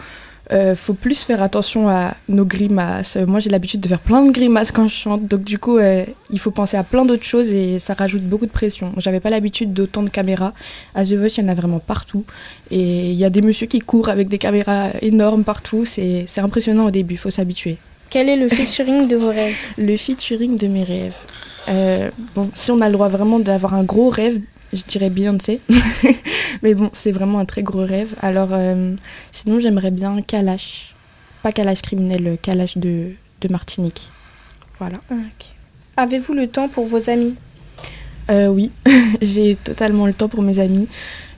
euh, faut plus faire attention à nos grimaces. Moi j'ai l'habitude de faire plein de grimaces quand je chante. Donc du coup euh, il faut penser à plein d'autres choses et ça rajoute beaucoup de pression. J'avais pas l'habitude d'autant de caméras. À The Voice il y en a vraiment partout. Et il y a des messieurs qui courent avec des caméras énormes partout. C'est c'est impressionnant au début faut s'habituer Quel est le featuring de vos rêves? Le featuring de mes rêves. Euh, bon, si on a le droit vraiment d'avoir un gros rêve, je dirais Beyoncé. Mais bon, c'est vraiment un très gros rêve. Alors, euh, sinon, j'aimerais bien Kalash. Pas Kalash criminel, euh, Kalash de, de Martinique. Voilà. Avez-vous le temps pour vos amis? Euh, oui, j'ai totalement le temps pour mes amis.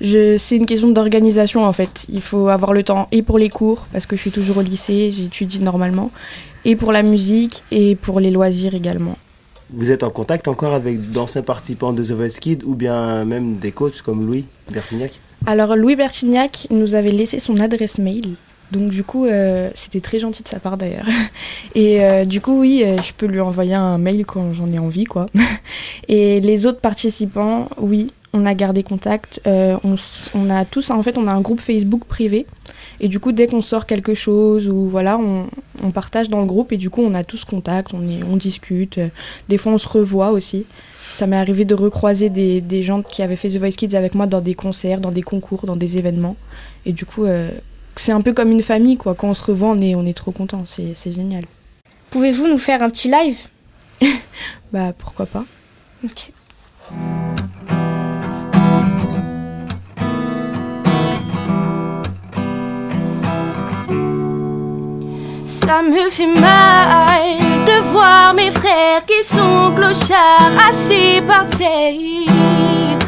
Je, c'est une question d'organisation en fait. Il faut avoir le temps et pour les cours, parce que je suis toujours au lycée, j'étudie normalement, et pour la musique et pour les loisirs également. Vous êtes en contact encore avec d'anciens participants de The Voice Kids ou bien même des coachs comme Louis Bertignac? Alors Louis Bertignac nous avait laissé son adresse mail. Donc du coup, euh, c'était très gentil de sa part d'ailleurs. Et euh, du coup, oui, euh, je peux lui envoyer un mail quand j'en ai envie, quoi. Et les autres participants, oui, on a gardé contact. Euh, on, on a tous, en fait, on a un groupe Facebook privé. Et du coup, dès qu'on sort quelque chose ou voilà, on, on partage dans le groupe et du coup, on a tous contact, on, est, on discute. Des fois, on se revoit aussi. Ça m'est arrivé de recroiser des, des gens qui avaient fait The Voice Kids avec moi dans des concerts, dans des concours, dans des événements. Et du coup, euh, c'est un peu comme une famille, quoi. Quand on se revoit, on est, on est trop content. C'est c'est génial. Pouvez-vous nous faire un petit live? Bah, pourquoi pas. Ok. Ça me fait mal de voir mes frères qui sont clochards assis par terre.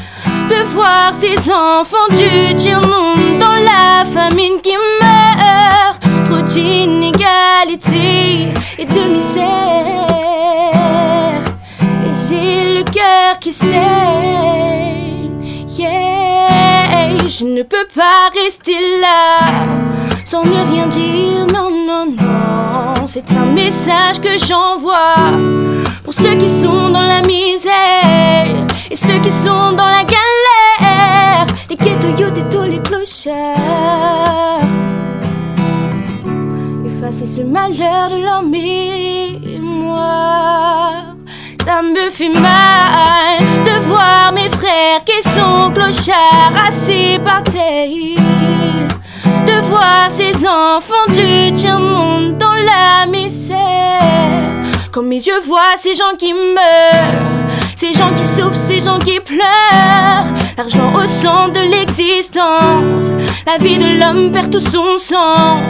De voir ces enfants du tiers-monde dans la famine qui meurt. Trop d'inégalité et de misère. Et j'ai le cœur qui saigne. Yeah, je ne peux pas rester là sans ne rien dire. Non, non, non. C'est un message que j'envoie pour ceux qui sont dans la misère et ceux qui sont dans la galère. Les ghettos, des tous les clochards. Effacer ce malheur de leur mémoire. Ça me fait mal de voir mes frères qui sont clochards assis par terre. De voir ces enfants du tiers-monde dans la misère. Comme mes yeux voient ces gens qui meurent, ces gens qui souffrent, ces gens qui pleurent. L'argent au centre de l'existence. La vie de l'homme perd tout son sens.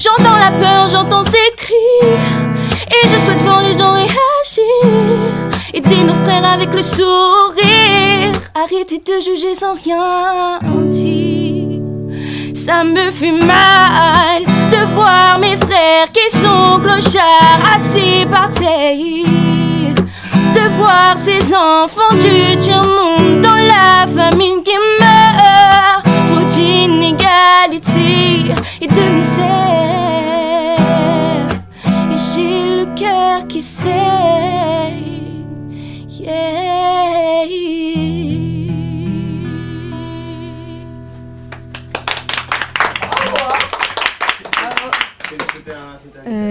J'entends la peur, j'entends ses cris. Et je souhaite voir les gens réagir. Aider nos frères avec le sourire. Arrêtez de juger sans rien dire. Ça me fait mal de voir mes frères qui sont clochards assis par terre. De voir ces enfants du tiers-monde dans la famine qui meurt. Trop d'inégalité et de misère. Et j'ai le cœur qui saigne. Yeah.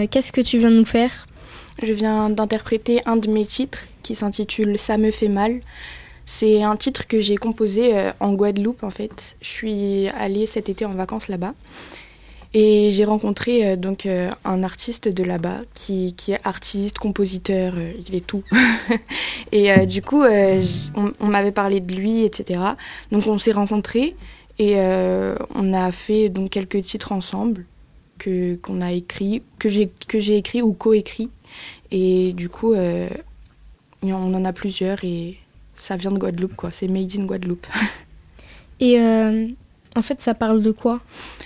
Qu'est-ce que tu viens de nous faire Je viens d'interpréter un de mes titres qui s'intitule Ça me fait mal. C'est un titre que j'ai composé euh, en Guadeloupe en fait. Je suis allée cet été en vacances là-bas et j'ai rencontré euh, donc euh, un artiste de là-bas qui, qui est artiste, compositeur, euh, il est tout. et euh, du coup, euh, on, on m'avait parlé de lui, etc. Donc on s'est rencontrés et euh, on a fait donc quelques titres ensemble que qu'on a écrit, que j'ai que j'ai écrit ou coécrit. Et du coup, euh, on en a plusieurs et ça vient de Guadeloupe quoi. C'est made in Guadeloupe. Et euh, en fait, ça parle de quoi?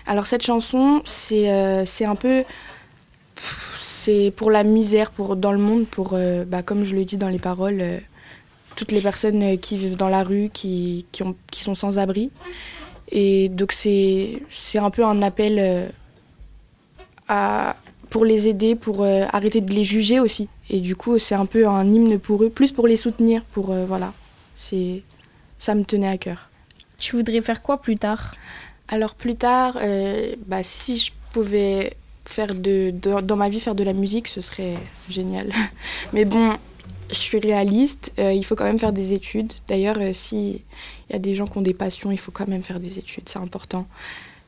Alors cette chanson, c'est euh, c'est un peu c'est pour la misère pour dans le monde pour bah, comme je le dis dans les paroles toutes les personnes qui vivent dans la rue qui qui, ont, qui sont sans abri et donc c'est c'est un peu un appel à pour les aider pour euh, arrêter de les juger aussi et du coup c'est un peu un hymne pour eux plus pour les soutenir pour euh, voilà c'est ça me tenait à cœur Tu voudrais faire quoi plus tard? Alors plus tard, euh, bah, si je pouvais faire de, de- dans ma vie faire de la musique, ce serait génial. Mais bon, je suis réaliste, il faut quand même faire des études. D'ailleurs, euh, si il y a des gens qui ont des passions, il faut quand même faire des études, c'est important.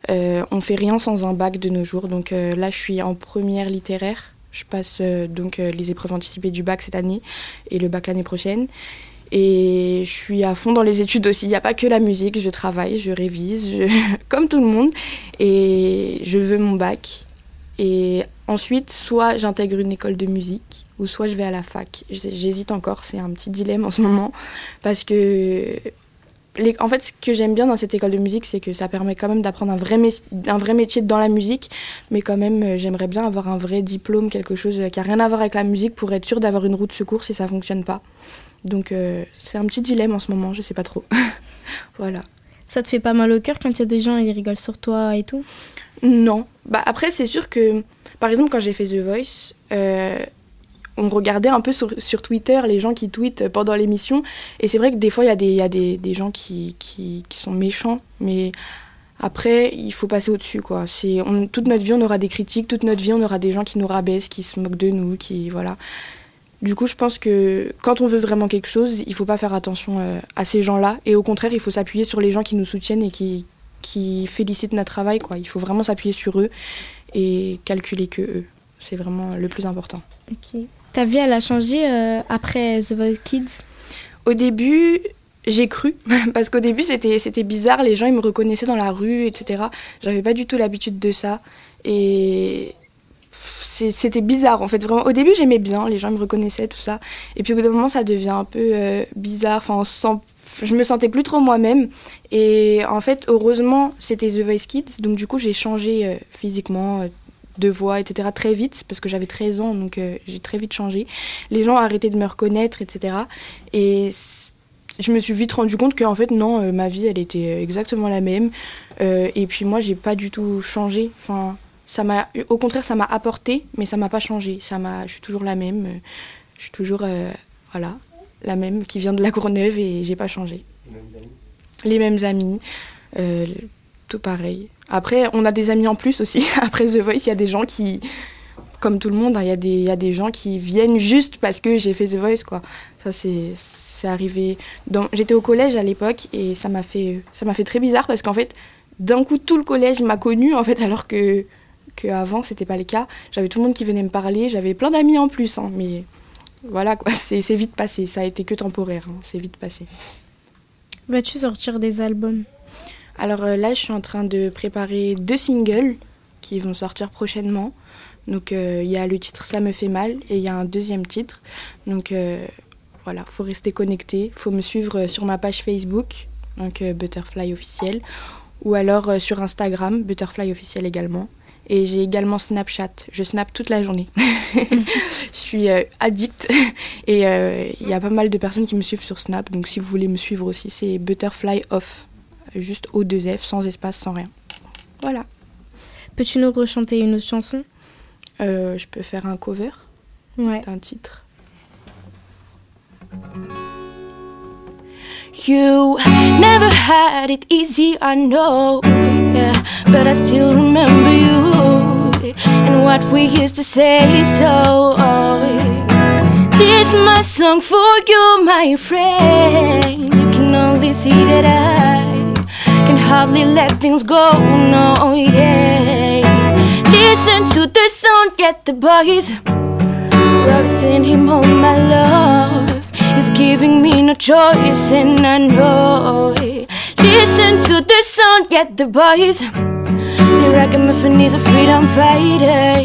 Euh, on fait rien sans un bac de nos jours, donc euh, là je suis en première littéraire. Je passe euh, donc euh, les épreuves anticipées du bac cette année et le bac l'année prochaine. Et je suis à fond dans les études aussi. Il n'y a pas que la musique, je travaille, je révise, comme tout le monde. Et je veux mon bac. Et ensuite, soit j'intègre une école de musique, ou soit je vais à la fac. J'hésite encore, c'est un petit dilemme en ce moment. Parce que, les- en fait, ce que j'aime bien dans cette école de musique, c'est que ça permet quand même d'apprendre un, vrai un vrai métier dans la musique. Mais quand même, euh, j'aimerais bien avoir un vrai diplôme, quelque chose qui n'a rien à voir avec la musique, pour être sûr d'avoir une roue de secours si ça fonctionne pas. Donc euh, c'est un petit dilemme en ce moment, je sais pas trop. voilà. Ça te fait pas mal au cœur quand il y a des gens ils rigolent sur toi et tout? Non. Bah après c'est sûr que par exemple quand j'ai fait The Voice, euh, on regardait un peu sur, Twitter les gens qui tweetent pendant l'émission et c'est vrai que des fois il y a des gens qui, sont méchants mais après, il faut passer au-dessus, quoi. Toute notre vie, on aura des critiques, toute notre vie, on aura des gens qui nous rabaissent, qui se moquent de nous, qui, voilà. Du coup, je pense que quand on veut vraiment quelque chose, il faut pas faire attention euh, à ces gens-là. Et au contraire, il faut s'appuyer sur les gens qui nous soutiennent et qui, félicitent notre travail, quoi. Il faut vraiment s'appuyer sur eux et calculer que eux. C'est vraiment le plus important. Ta vie, elle a changé euh, après The Voice Kids? Au début, j'ai cru, parce qu'au début c'était c'était bizarre, les gens ils me reconnaissaient dans la rue, etc. J'avais pas du tout l'habitude de ça. Et c'était bizarre en fait. Vraiment, au début j'aimais bien, les gens me reconnaissaient, tout ça. Et puis au bout d'un moment ça devient un peu euh, bizarre, enfin je me sentais plus trop moi-même et en fait heureusement c'était The Voice Kids donc du coup j'ai changé euh, physiquement de voix etc très vite parce que j'avais 13 ans donc euh, j'ai très vite changé. Les gens ont arrêté de me reconnaître etc et je me suis vite rendu compte qu'en fait non euh, ma vie elle était exactement la même. Euh, et puis moi j'ai pas du tout changé. Enfin ça m'a au contraire ça m'a apporté mais ça m'a pas changé. Ça m'a je suis toujours la même. Euh, je suis toujours euh, voilà la même qui vient de la Courneuve et j'ai pas changé. Les mêmes amis euh, tout pareil après on a des amis en plus aussi. Après The Voice il y a des gens qui comme tout le monde hein, il y a des il y a des gens qui viennent juste parce que j'ai fait The Voice quoi. Ça c'est arrivé j'étais au collège à l'époque et ça m'a fait ça fait très bizarre parce qu'en fait d'un coup tout le collège m'a connue en fait alors que que avant c'était pas le cas. J'avais tout le monde qui venait me parler j'avais plein d'amis en plus hein, mais voilà quoi. C'est c'est vite passé. Ça a été que temporaire hein, c'est vite passé. Vas-tu sortir des albums? Alors euh, là, je suis en train de préparer deux singles qui vont sortir prochainement. Donc euh, il y a le titre Ça me fait mal et il y a un deuxième titre. Donc euh, voilà, faut rester connecté, faut me suivre euh, sur ma page Facebook, donc Butterfly officiel, ou alors sur Instagram, Butterfly officiel également. Et j'ai également Snapchat. Je snap toute la journée. je suis addict. Et il y a pas mal de personnes qui me suivent sur Snap. Donc si vous voulez me suivre aussi, c'est Butterfly Off. Juste O2F, sans espace, sans rien. Voilà. Peux-tu nous rechanter une autre chanson? Euh, je peux faire un cover Ouais. d'un titre. You never had it easy, I know, yeah, but I still remember you. and what we used to say so. This my song for you, my friend. You can only see that I can hardly let things go. No, yeah. Listen to the sound, get the boys. Send him home, my love. He's giving me no choice, and I know. Listen to the sound, get the boys. The ragamuffin is a freedom fighter.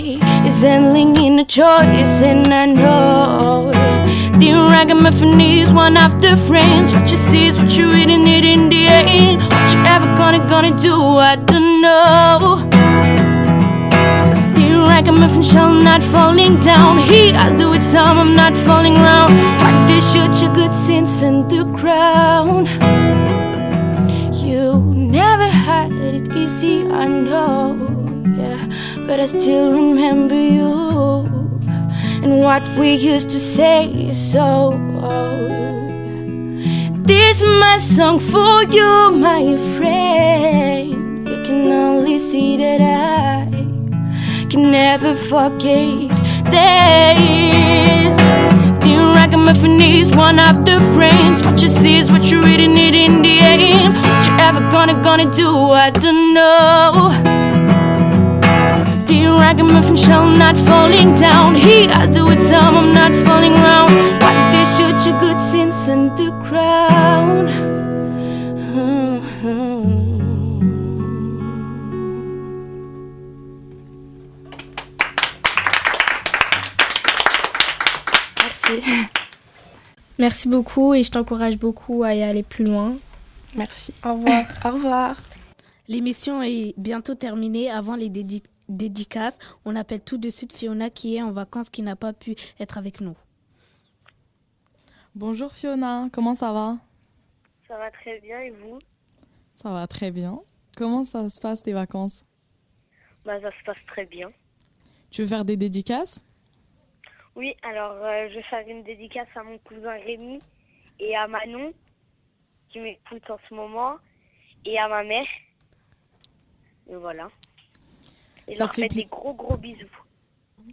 He's handling in a choice, and I know it. The ragamuffin is one the friends. What you see is what you really need in the end. What you ever gonna, gonna do, I don't know. The ragamuffin shall not falling down. He has to with some, I'm not falling round. Like they shoot your good sense in the ground. You never had it easy, I know. Yeah, but I still remember you and what we used to say. So, this is my song for you, my friend. You can only see that I can never forget this. Ragamuffin is one of the. What you see is what you really need in the end. What you ever gonna gonna do, I don't know. The ragamuffin shall not falling down. He has with some, I'm not falling round. Why they shoot your good sense in the ground? Merci. Merci beaucoup et je t'encourage beaucoup à y aller plus loin. Merci. Au revoir. Au revoir. L'émission est bientôt terminée. Avant les dédi- dédicaces, on appelle tout de suite Fiona qui est en vacances, qui n'a pas pu être avec nous. Bonjour Fiona, comment ça va? Ça va très bien et vous? Ça va très bien. Comment ça se passe tes vacances? Bah ça se passe très bien. Tu veux faire des dédicaces? Oui, alors euh, je vais faire une dédicace à mon cousin Rémi et à Manon qui m'écoute en ce moment et à ma mère. Et voilà. Et Ça leur te fait des gros gros bisous.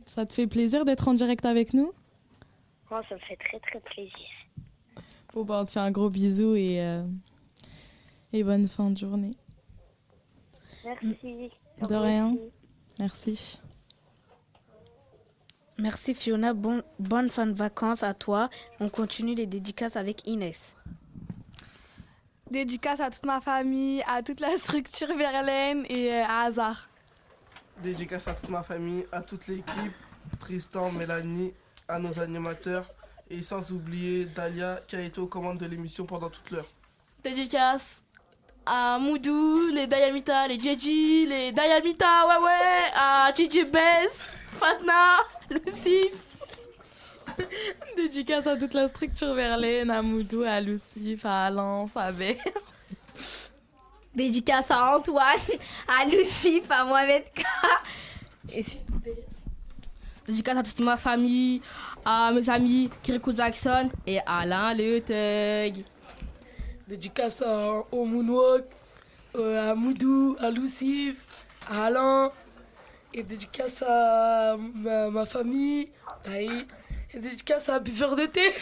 Ça te fait plaisir d'être en direct avec nous? Oh, ça me fait très très plaisir. Bon bah on te fait un gros bisou et, euh, et bonne fin de journée. Merci. De rien. Merci. Merci Fiona, bon, bonne fin de vacances à toi. On continue les dédicaces avec Inès. Dédicace à toute ma famille, à toute la structure Verlaine et euh, à Hazard. Dédicace à toute ma famille, à toute l'équipe, Tristan, Mélanie, à nos animateurs et sans oublier Dalia qui a été aux commandes de l'émission pendant toute l'heure. Dédicace à Moudou, les Dayamita, les Djeji, les Dayamita, ouais ouais, à DJ Bess, Fatna, Lucif. Dédicace à toute la structure Verlaine, à Moudou, à Lucif, à Alain, à Bé. Dédicace à Antoine, à Lucif, à Mohamed K. Et Dédicace à toute ma famille, à mes amis Kirikou Jackson et Alain Le Thug. Dédicace à, au Moonwalk, euh, à Moudou, à Lucif, à Alain. Et dédicace à ma, ma famille, Taï. Et dédicace à Buveur de thé.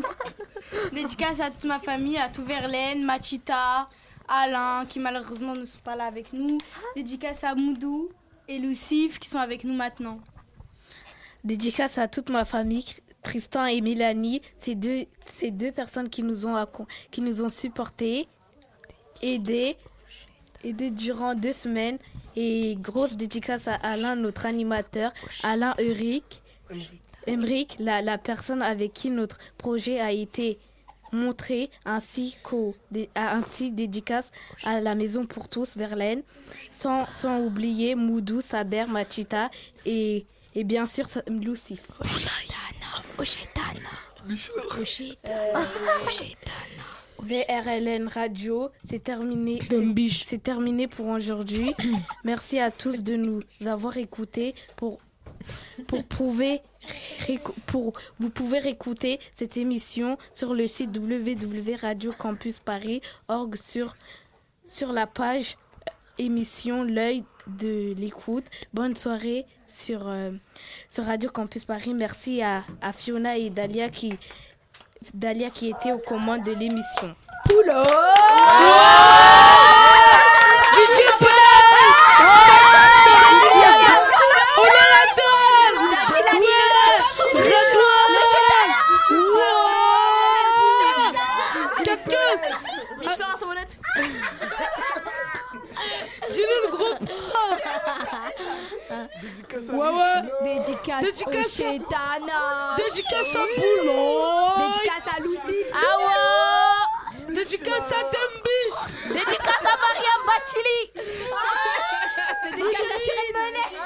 Dédicace à toute ma famille, à tout Verlaine, Machita, Alain, qui malheureusement ne sont pas là avec nous. Dédicace à Moudou et Lucif, qui sont avec nous maintenant. Dédicace à toute ma famille, Tristan et Mélanie, ces deux, ces deux personnes qui nous ont, qui nous ont supportés, aidés, aidés durant deux semaines. Et grosse dédicace à Alain, notre animateur, Alain Euric, Emric, la, la personne avec qui notre projet a été montré, ainsi, qu'au- dé- à- ainsi dédicace à la Maison pour tous, Verlaine, sans, sans oublier Moudou, Saber, Machita et, et bien sûr Lucif. VRLN Radio, c'est terminé. c'est- terminé pour aujourd'hui. Merci à tous de nous avoir écoutés. Pour, pour prouver, pour, vous pouvez réécouter cette émission sur le site www.radiocampusparis.org sur, sur la page euh, émission L'œil de l'écoute. Bonne soirée sur, euh, sur Radio Campus Paris. Merci à, à Fiona et Dalia qui, Dalia qui étaient aux commandes de l'émission. Poulot On a la dalle Ouais Redouane Quatre queues Michelin à savonnette Dis-nous le gros Dédicace Ouais, ouais. Dédicace, Dédicace au Chétana. Dédicace à Boulot Dédicace à Lucie. Ah ouais Dédicace à Dembiche Dédicace à Mariam Bachili. Dédicace à Chirel Menet.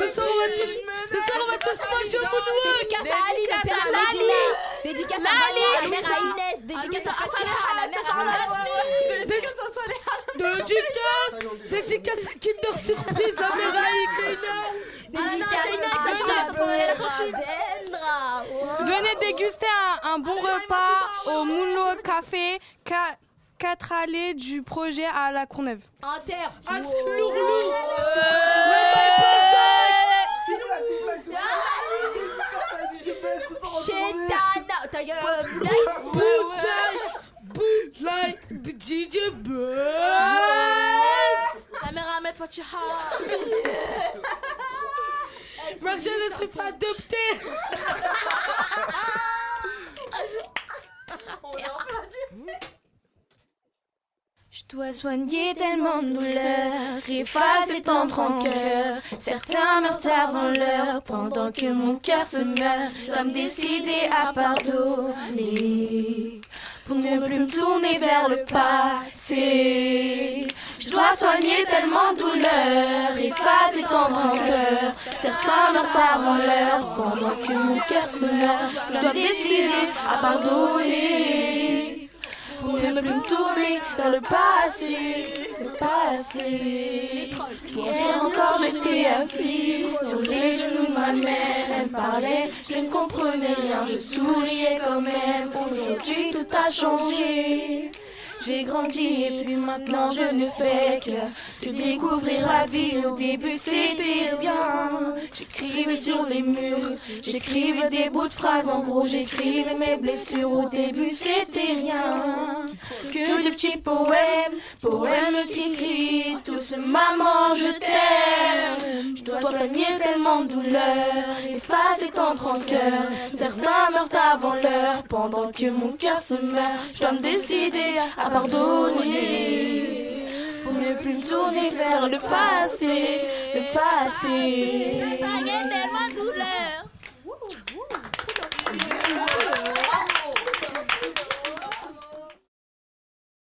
Ce soir, on va tous, ce soir, on va tous manger au moonwalk Dédicace à Ali, le père à Medina. Dédicace à Malia, la mère à Inès. Dédicace à Fatima, la mère à. Dédicace. Dédicace Dédicace à Kinder Surprise, la mère à Venez déguster un, un bon repas au Moonlo Café, 4 allées du projet à la Courneuve. Inter. Ah, c'est lourd, lourd Ta gueule, Bootleg DJ Buzz. La mère à Ahmed Fatiha. Marjane ne se fait adopter Je dois soigner tellement de douleurs, effacer tant de rancœur. Certains meurent avant l'heure, pendant que mon cœur se meurt. Je dois me décider à pardonner, pour ne plus me tourner vers le passé. Je dois soigner tellement de douleurs, effacer tant de rancœur. Certains meurent avant l'heure, pendant que mon cœur se meurt. Je dois me décider à pardonner pour ne plus me tourner vers le passé, le passé. Hier encore j'étais assise sur les genoux de ma mère, elle parlait, je ne comprenais rien, je souriais quand même. Aujourd'hui tout a changé. J'ai grandi et puis maintenant je ne fais que, que découvrir la vie. Au début c'était bien. J'écrivais sur les murs, j'écrivais des bouts de phrases. En gros j'écrivais mes blessures. Au début c'était rien. Que de petits poèmes, poèmes qui crient tous maman je t'aime. Je dois soigner tellement de douleur, effacer tant de rancœur. Certains meurent avant l'heure pendant que mon cœur se meurt. Je dois me décider à pardonner. Pour ne plus me tourner vers le passé, le passé. tellement de douleur.